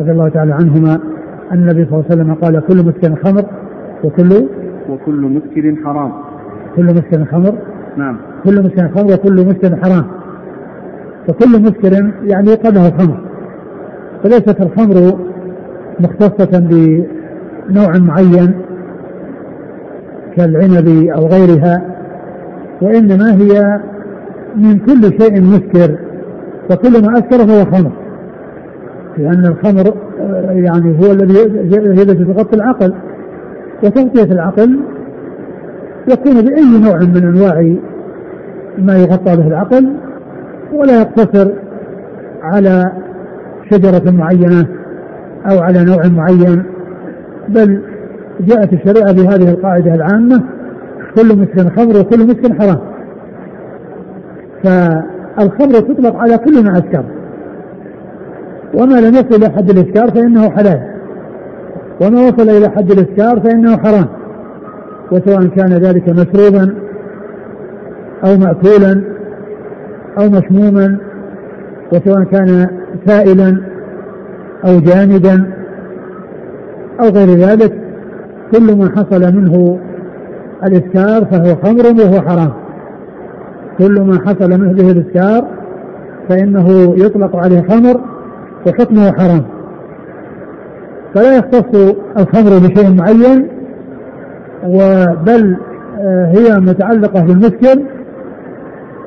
رضي الله تعالى عنهما أن النبي صلى الله عليه وسلم قال كل مسكن خمر وكل وكل مسكر حرام. كل مسكر خمر. نعم. كل مسكر خمر وكل مسكر حرام. فكل مسكر يعني قبله خمر فليست الخمر مختصة بنوع معين كالعنب أو غيرها وإنما هي من كل شيء مسكر فكل ما أسكر فهو خمر. لأن الخمر آه، يعني هو الذي هي التي تغطي العقل وتغطية العقل يكون بأي نوع من أنواع ما يغطى به العقل ولا يقتصر على شجرة معينة أو على نوع معين بل جاءت الشريعة بهذه القاعدة العامة كل مسكن خمر وكل مسكن حرام. فالخمر تطلق على كل ما أسكر وما لم يصل إلى حد الإسكار فإنه حلال. وما وصل إلى حد الإسكار فإنه حرام. وسواء كان ذلك مشروبا أو مأكولا أو مشموما وسواء كان سائلا أو جامدا أو غير ذلك. كل ما حصل منه الإسكار فهو خمر وهو حرام. كل ما حصل منه به الإسكار فإنه يطلق عليه خمر وحكمه حرام. فلا يختص الخمر بشيء معين وبل آه، هي متعلقة بالمسكر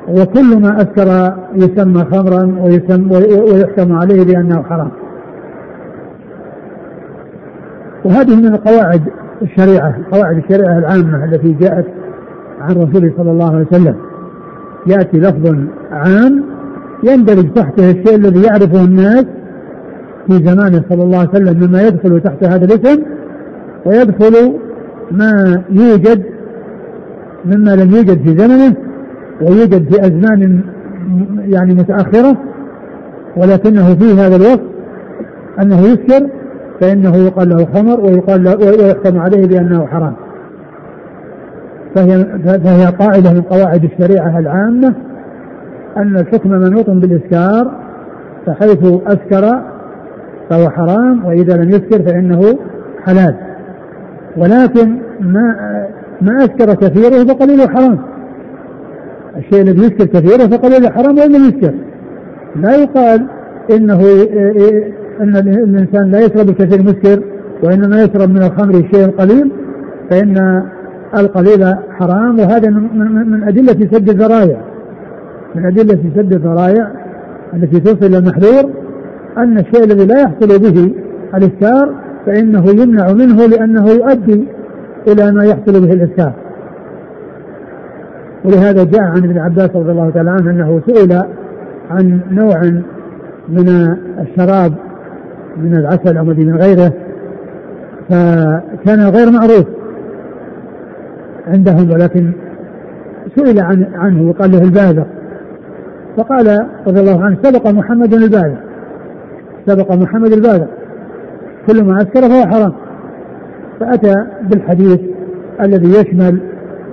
وكل ما أسكر يسمى خمرا ويحكم عليه بأنه حرام. وهذه من القواعد الشريعة قواعد الشريعة العامة التي جاءت عن رسوله صلى الله عليه وسلم. يأتي لفظ عام يندرج تحته الشيء الذي يعرفه الناس في زمانه صلى الله عليه وسلم مما يدخل تحت هذا الاسم ويدخل ما يوجد مما لم يوجد في زمنه ويوجد في أزمان يعني متأخرة ولكنه في هذا الوقت أنه يسكر فإنه يقال له خمر ويقال له ويحكم عليه بأنه حرام. فهي, فهي قاعدة من قواعد الشريعة العامة أن الحكم منوط بالإسكار فحيث أسكر فهو حرام وإذا لم يسكر فإنه حلال. ولكن ما ما أسكر كثيره فقليله حرام. الشيء الذي يسكر كثيره فقليله حرام وإن لم يسكر. لا يقال إنه أن الإنسان لا يشرب الكثير مسكر وإنما يشرب من الخمر الشيء القليل فإن القليل حرام وهذا من, أدلة سد الذرائع. من أدلة سد الذرائع التي توصل إلى المحذور أن الشيء الذي لا يحصل به الإسكار فإنه يمنع منه لأنه يؤدي إلى ما يحصل به الإسكار ولهذا جاء عن ابن عباس رضي الله تعالى عنه أنه سئل عن نوع من الشراب من العسل أو من غيره فكان غير معروف عندهم ولكن سئل عن عنه وقال له الباذق فقال رضي الله عنه سبق محمد الباذق سبق محمد الباذق كل ما أسكر فهو حرام. فأتى بالحديث الذي يشمل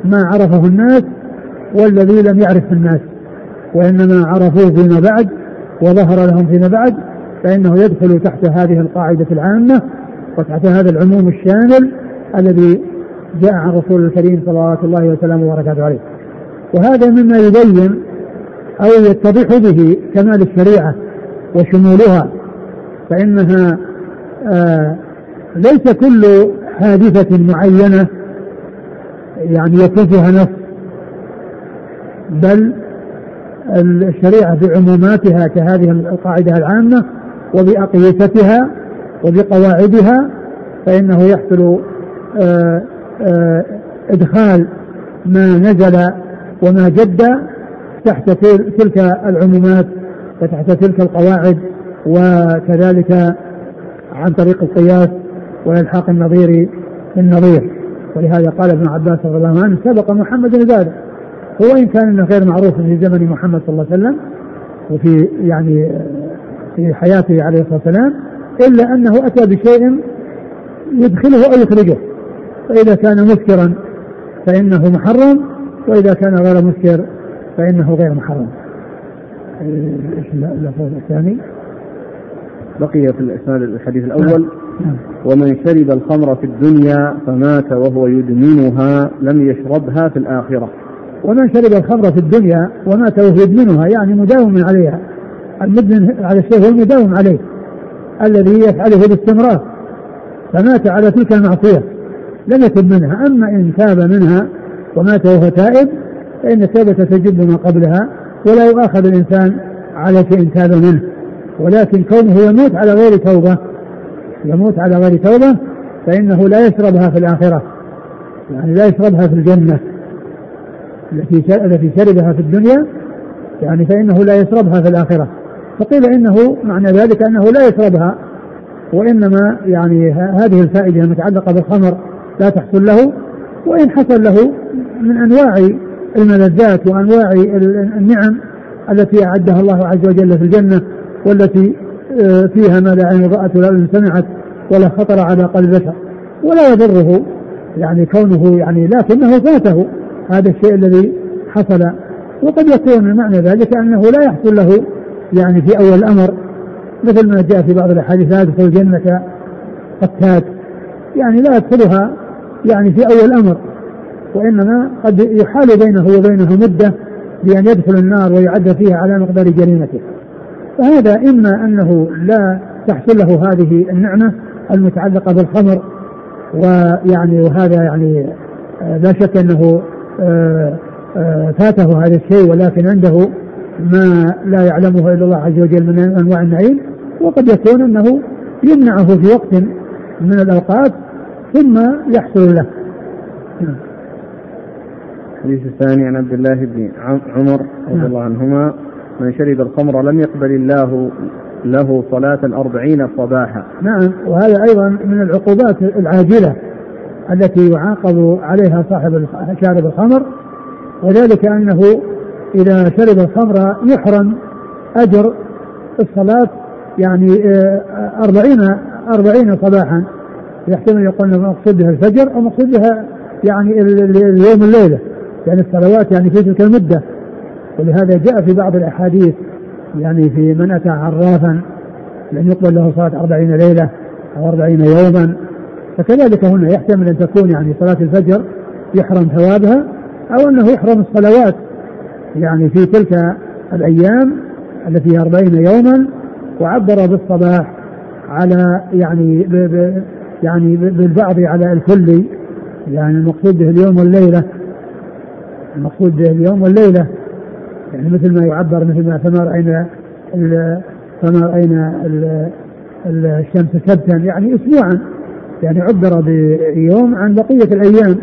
ما عرفه الناس والذي لم يعرفه الناس وإنما عرفوه فيما بعد وظهر لهم فيما بعد فإنه يدخل تحت هذه القاعدة العامة وتحت هذا العموم الشامل الذي جاء عن رسول الكريم صلوات الله وسلامه وبركاته عليه. وهذا مما يبين أو يتضح به كمال الشريعة وشمولها فإنها آه ليس كل حادثة معينة يعني يكون فيها نص بل الشريعة بعموماتها كهذه القاعدة العامة وبأقيستها وبقواعدها فإنه يحصل آه آه، إدخال ما نزل وما جد تحت تلك العمومات وتحت تلك القواعد وكذلك عن طريق القياس وإلحاق النظير بالنظير ولهذا قال ابن عباس رضي الله عنه سبق محمد ذلك. وإن كان انه غير معروف في زمن محمد صلى الله عليه وسلم وفي يعني في حياته عليه الصلاة والسلام إلا أنه أتى بشيء يدخله أو يخرجه فإذا كان مسكرا فإنه محرم وإذا كان غير مسكر فإنه غير محرم إيش اللفظ الثاني؟ بقي في الإسناد الحديث الأول نعم. ومن شرب الخمر في الدنيا فمات وهو يدمنها لم يشربها في الآخرة. ومن شرب الخمر في الدنيا ومات وهو يدمنها يعني مداوم عليها. المدمن على الشيء هو المداوم عليه الذي يفعله باستمرار. فمات على تلك المعصية لم يتب منها. أما إن تاب منها ومات وهو تائب فإن التوبة تجب ما قبلها ولا يؤاخذ الإنسان على شيء تاب منه. ولكن كونه يموت على غير توبة يموت على غير توبة فإنه لا يشربها في الآخرة. يعني لا يشربها في الجنة. التي التي شربها في الدنيا يعني فإنه لا يشربها في الآخرة. فقيل إنه معنى ذلك أنه لا يشربها وإنما يعني هذه الفائدة المتعلقة بالخمر لا تحصل له وإن حصل له من أنواع الملذات وأنواع النعم التي أعدها الله عز وجل في الجنة والتي آه، فيها ما لا عين رأت ولا سمعت ولا خطر على قلب بشر ولا يضره يعني كونه يعني لكنه فاته. هذا الشيء الذي حصل. وقد يكون معنى ذلك أنه لا يحصل له يعني في أول الأمر مثل ما جاء في بعض الأحاديث لا يدخل الجنة قتات. يعني لا يدخلها يعني في أول الأمر وإنما قد يحال بينه وبينه مدة بأن يدخل النار ويعد فيها على مقدار جريمته. فهذا إما أنه لا تحصل له هذه النعمة المتعلقة بالخمر ويعني وهذا يعني لا شك آه، فاته هذا الشيء ولكن عنده ما لا يعلمه إلا الله عز وجل من أنواع النعيم وقد يكون أنه يمنعه في وقت من الأوقات ثم يحصل له. الحديث الثاني عن عبد الله بن عمر رضي نعم. الله عنهما من شرب الخمر لم يقبل الله له صلاة الأربعين صباحا. نعم وهذا أيضا من العقوبات العاجلة. التي يعاقب عليها صاحب شارب الخمر وذلك أنه إذا شرب الخمر يحرم أجر الصلاة يعني آه، أربعين أربعين صباحا. يحتمل يقول مقصود بها الفجر أو مقصود بها يعني اليوم الليلة يعني الصلوات يعني في تلك المدة. ولهذا جاء في بعض الأحاديث يعني في من أتى عرافا لم يقبل له صلاة أربعين ليلة أو أربعين يوما. فكذلك هنا يحتمل أن تكون يعني صلاة الفجر يحرم ثوابها أو أنه يحرم الصلوات يعني في تلك الأيام التي هي أربعين يوما وعبر بالصباح على يعني ب ب يعني بالبعض على الكل. يعني المقصود به اليوم والليلة. المقصود به اليوم والليلة. يعني مثل ما يعبر مثل ما فما رأينا فما رأينا الشمس سبتا يعني أسبوعا. يعني عبر بيوم عن بقية الأيام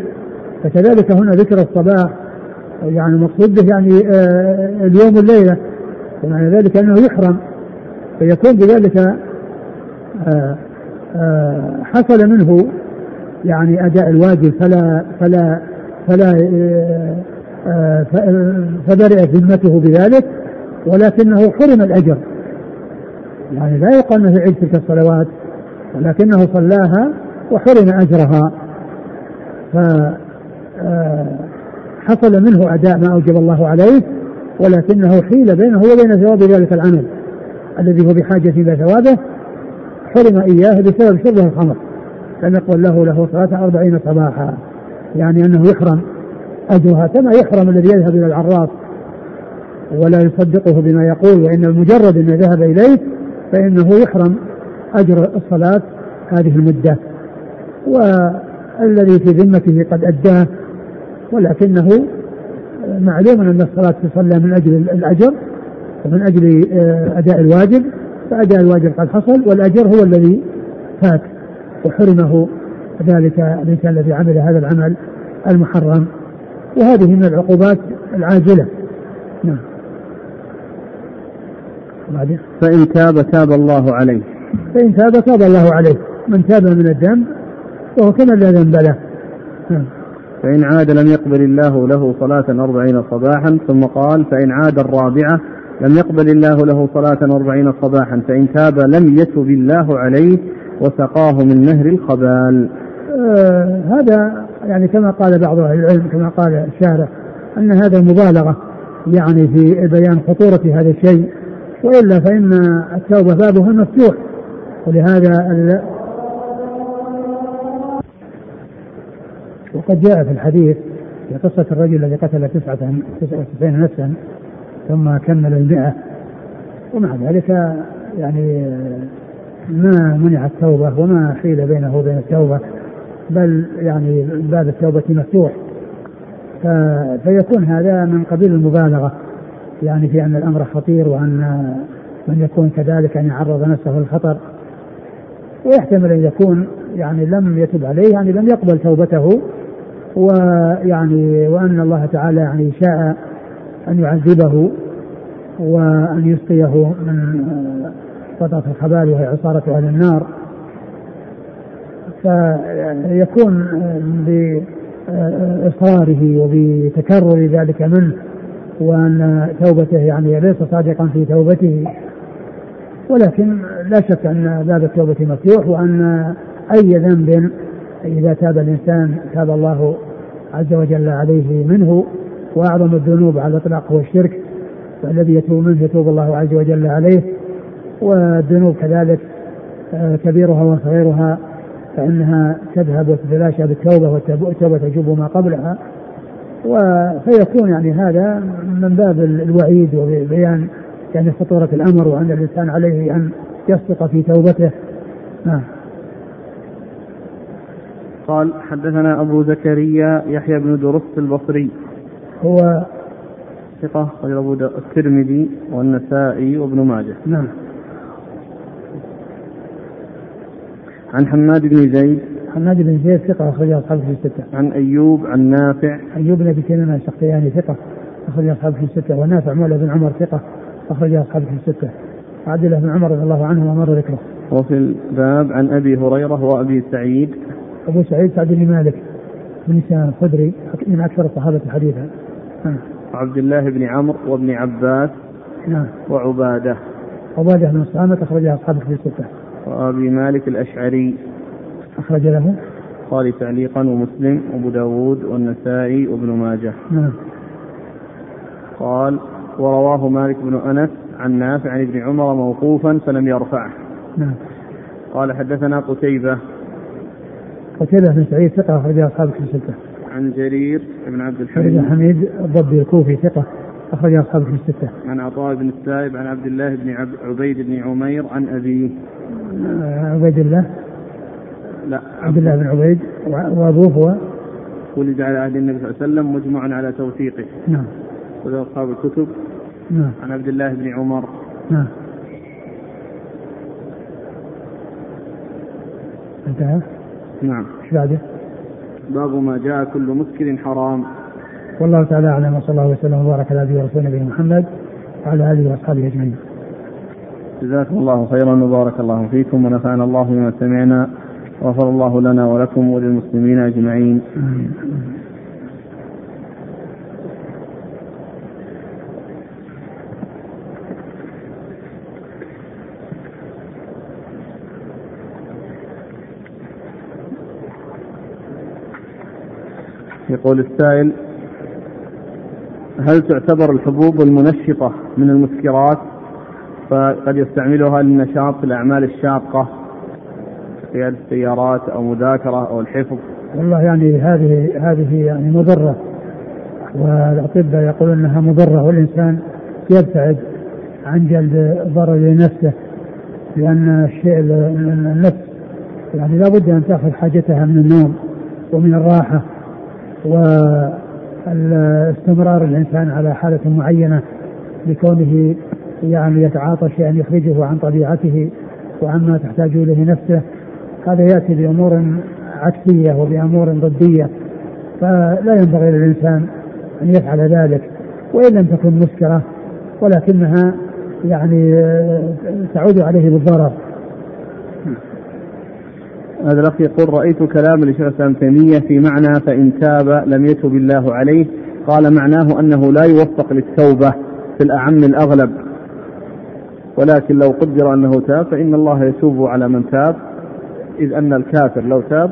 فكذلك هنا ذكر الصباح يعني المقصود به يعني آه، اليوم والليلة ومعنى ذلك أنه يحرم فيكون بذلك آه، آه، حصل منه يعني أداء الواجب فلا فلا فلا فبرئت ذمته بذلك ولكنه حرم الأجر. يعني لا يقال أنه يعيد تلك الصلوات ولكنه صلاها وحرم أجرها. فحصل منه أداء ما أوجب الله عليه ولكنه حيل بينه وبين ثواب ذلك العمل الذي هو بحاجة إلى ثوابه. حرم إياه بسبب شربه الخمر. لم يقل له له صلاة أربعين صباحا. يعني أنه يحرم أجرها كما يحرم الذي يذهب إلى العراف ولا يصدقه بما يقول وإن مجرد أنه ذهب إليه فإنه يحرم أجر الصلاة هذه المدة. والذي في ذمته قد أداه ولكنه معلوم أن الصلاة تصلى من أجل الأجر ومن أجل آه، أداء الواجب فأداء الواجب قد حصل والأجر هو الذي فات وحرمه ذلك الإنسان الذي عمل هذا العمل المحرم. وهذه من العقوبات العاجلة. نعم. بعدين. فإن تاب تاب الله عليه. فإن تاب تاب الله عليه. من تاب من الذنب وهو كمن لا ذنب له. نعم. فإن عاد لم يقبل الله له صلاة أربعين صباحا ثم قال فإن عاد الرابعة لم يقبل الله له صلاة أربعين صباحا فإن تاب لم يتب الله عليه وسقاه من نهر الخبال. آه هذا يعني كما قال بعض أهل العلم كما قال الشارع أن هذا مبالغة يعني في بيان خطورة هذا الشيء وإلا فإن التوبة بابها مفتوح. ولهذا وقد جاء في الحديث في قصة الرجل الذي قتل تسعة وتسعين نفسا ثم كمل المئة. ومع ذلك يعني ما منع التوبة وما حيل بينه وبين التوبة بل يعني باب التوبة مفتوح. فيكون هذا من قبيل المبالغة يعني في أن الأمر خطير وأن من يكون كذلك أن يعرض نفسه للخطر. ويحتمل أن يكون يعني لم يتب عليه يعني لم يقبل توبته. ويعني وأن الله تعالى يعني شاء أن يعذبه وأن يسقيه من قطعة الخبال وهي عصارة أهل النار. فيكون بإصراره وبتكرر ذلك منه وأن توبته يعني ليس صادقا في توبته. ولكن لا شك أن باب التوبة مفتوح وأن أي ذنب إذا تاب الإنسان تاب الله عز وجل عليه منه وأعظم الذنوب على الإطلاق هو الشرك فالذي يتوب منه يتوب الله عز وجل عليه والذنوب كذلك آه، كبيرها وصغيرها فإنها تذهب وتتلاشى بالتوبة والتوبة تجوب ما قبلها فيكون يعني هذا من باب الوعيد وبيان يعني خطورة الأمر وأن الإنسان عليه أن يصدق في توبته. نعم. قال حدثنا أبو زكريا يحيى بن درست البصري هو ثقة غير أبو الترمذي والنسائي وابن ماجه نعم عن حماد بن زيد حماد بن زيد ثقة أخرج أصحابه في الستة. عن أيوب عن نافع. أيوب بن أبي تميم السختياني ثقة أخرج أصحابه في الستة ونافع مولى بن عمر ثقة أخرج أصحابه في الستة. عبد الله بن عمر رضي الله عنه ومر ذكره. وفي الباب عن أبي هريرة وأبي سعيد. أبو سعيد سعد بن مالك بن سنان الخدري من أكثر الصحابة حديثا. نعم. عبد الله بن عمرو وابن عباس. نعم. وعبادة. عبادة بن الصامت أخرجها أصحاب في الستة. وأبي مالك الأشعري. أخرج له. البخاري تعليقا ومسلم وأبو داود والنسائي وابن ماجه. نعم. قال ورواه مالك بن أنس عن نافع عن ابن عمر موقوفا فلم يرفعه. نعم. قال حدثنا قتيبة قتيبة بن سعيد ثقة أخرج أصحاب في الستة. عن جرير بن عبد الحميد بن حميد الضبي الكوفي ثقة أخرج أصحاب في الستة. عن عطاء بن السائب عن عبد الله بن عبيد بن عمير عن أبيه. عبيد الله لا عبد الله بن عبيد وأبوه هو ولد على عهد النبي صلى الله عليه وسلم مجمع على توثيقه. نعم. وله أصحاب الكتب نعم. عن عبد الله بن عمر. نعم. انتهى؟ نعم. إيش بعده؟ باب ما جاء كل مسكر حرام. والله تعالى أعلم وصلى الله وسلم وبارك على نبينا ورسوله نبينا محمد وعلى آله وأصحابه أجمعين. جزاكم الله خيرا وبارك الله فيكم ونفعنا الله بما سمعنا وغفر الله لنا ولكم وللمسلمين أجمعين. آمين. يقول السائل هل تعتبر الحبوب المنشطة من المسكرات؟ فقد يستعملها للنشاط في الأعمال الشاقة قيادة السيارات أو مذاكرة أو الحفظ. والله يعني هذه هذه يعني مضرة والأطباء يقولون أنها مضرة والإنسان يبتعد عن جلب ضرر لنفسه لأن الشيء النفس يعني لابد أن تأخذ حاجتها من النوم ومن الراحة. واستمرار الإنسان على حالة معينة لكونه يعني يتعاطى شيئا يخرجه عن طبيعته وعما تحتاج إليه نفسه هذا يأتي بأمور عكسية وبأمور ضدية فلا ينبغي للإنسان أن يفعل ذلك وإن لم تكن مسكرة ولكنها يعني تعود عليه بالضرر. هذا الأخ يقول رأيت كلام لشيخ الإسلام تيمية في معنى فإن تاب لم يتب الله عليه. قال معناه أنه لا يوفق للتوبة في الأعم الأغلب. ولكن لو قدر أنه تاب فإن الله يتوب على من تاب. إذ أن الكافر لو تاب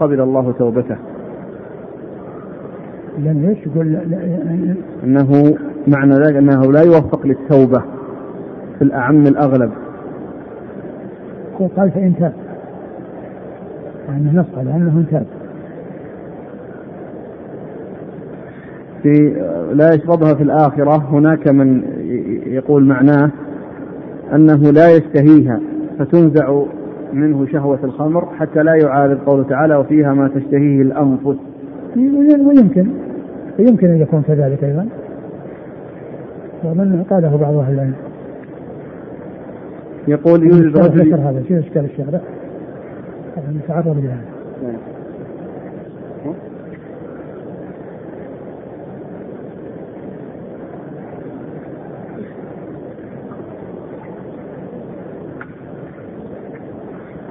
قبل الله توبته. لم إيش يقول؟ أنه معنى ذلك أنه لا يوفق للتوبة في الأعم الأغلب. قال فإن تاب. أنه نص على أنه انتاب في لا يشربها في الآخرة هناك من يقول معناه أنه لا يشتهيها فتنزع منه شهوة الخمر حتى لا يعارض قوله تعالى وفيها ما تشتهيه الأنفس. ويمكن يمكن أن يكون كذلك أيضا. ومن قاله بعض أهل العلم. يقول يوجد رجل هذا شو إشكال الشيخ نتعرض لهذا.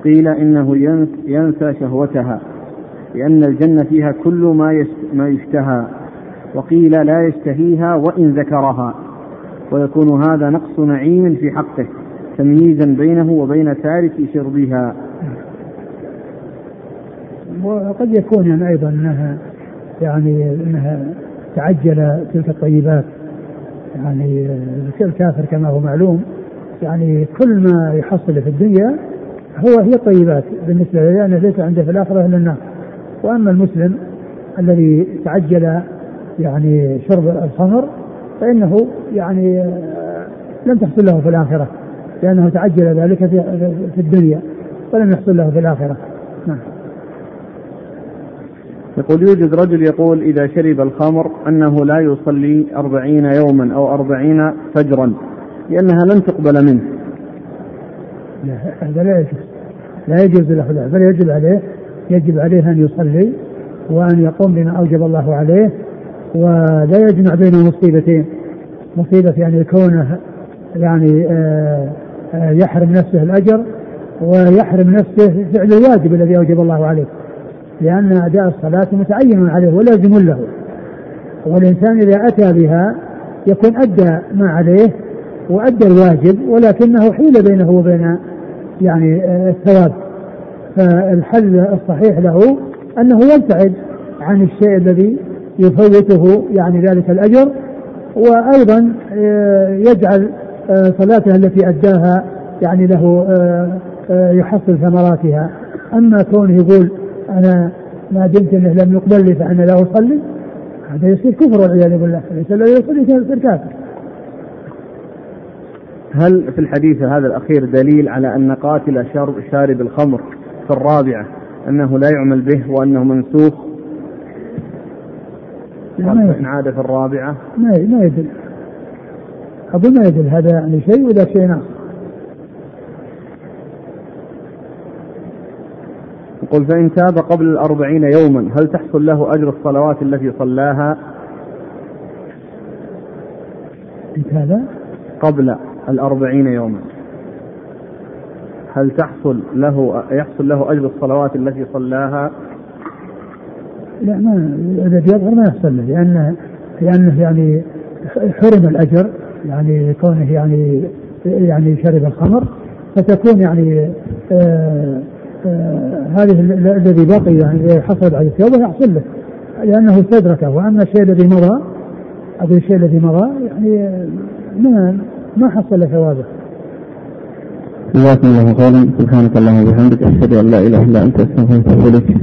قيل إنه ينسى شهوتها لأن الجنة فيها كل ما ما يشتهى وقيل لا يشتهيها وإن ذكرها ويكون هذا نقص نعيم في حقه تمييزا بينه وبين تارك شربها. وقد يكون يعني أيضا إنها يعني إنها تعجل تلك الطيبات. يعني الكافر كما هو معلوم يعني كل ما يحصل في الدنيا هو هي الطيبات بالنسبة له لأنه ليس عنده في الآخرة إلا النار. وأما المسلم الذي تعجل يعني شرب الخمر فإنه يعني لم تحصل له في الآخرة لأنه تعجل ذلك في الدنيا ولم يحصل له في الآخرة. نعم. يقول يوجد رجل يقول إذا شرب الخمر أنه لا يصلي أربعين يوما أو أربعين فجرا لأنها لن تقبل منه. لا هذا لا يجوز. لا يجوز له بل يجب عليه يجب عليه أن يصلي وأن يقوم بما أوجب الله عليه ولا يجمع بين مصيبتين. مصيبة يعني كونه يعني آه، آه، يحرم نفسه الأجر ويحرم نفسه فعل الواجب الذي أوجب الله عليه. لأن أداء الصلاة متعين عليه ولازم له. والإنسان إذا أتى بها يكون أدى ما عليه وأدى الواجب ولكنه حيل بينه وبين يعني آه، الثواب. فالحل الصحيح له أنه يبتعد عن الشيء الذي يفوته يعني ذلك الأجر وأيضا آه، يجعل آه، صلاته التي أداها يعني له يحصل ثمراتها. أما كونه يقول أنا ما دمت أنه لم يقبل لي فأنا لا أصلي. هذا يصير كفر والعياذ بالله. ليس الذي يصلي يصير كافر. هل في الحديث هذا الأخير دليل على أن قاتل شرب شارب الخمر في الرابعة أنه لا يعمل به وأنه منسوخ؟ إن عاد في الرابعة. ما ما يدل. أظن ما يدل هذا يعني شيء ولا شيء آخر. يقول فإن تاب قبل الأربعين يوما هل تحصل له أجر الصلوات التي صلاها? هذا قبل الأربعين يوما. هل تحصل له يحصل له أجر الصلوات التي صلاها؟ لا ما إذا يظهر ما يحصل له لأنه لأنه يعني حرم الأجر يعني كونه يعني يعني شرب الخمر فتكون يعني آه هذه الذي بقي يعني حصل على التوبه يحصل له لأنه استدركه. وأما الشيء الذي مضى أقول الشيء الذي مضى يعني ما ما حصل ثوابه. جزاكم الله خيرا. سبحانك اللهم وبحمدك أشهد أن لا إله إلا أنت أستغفرك وأتوب إليك.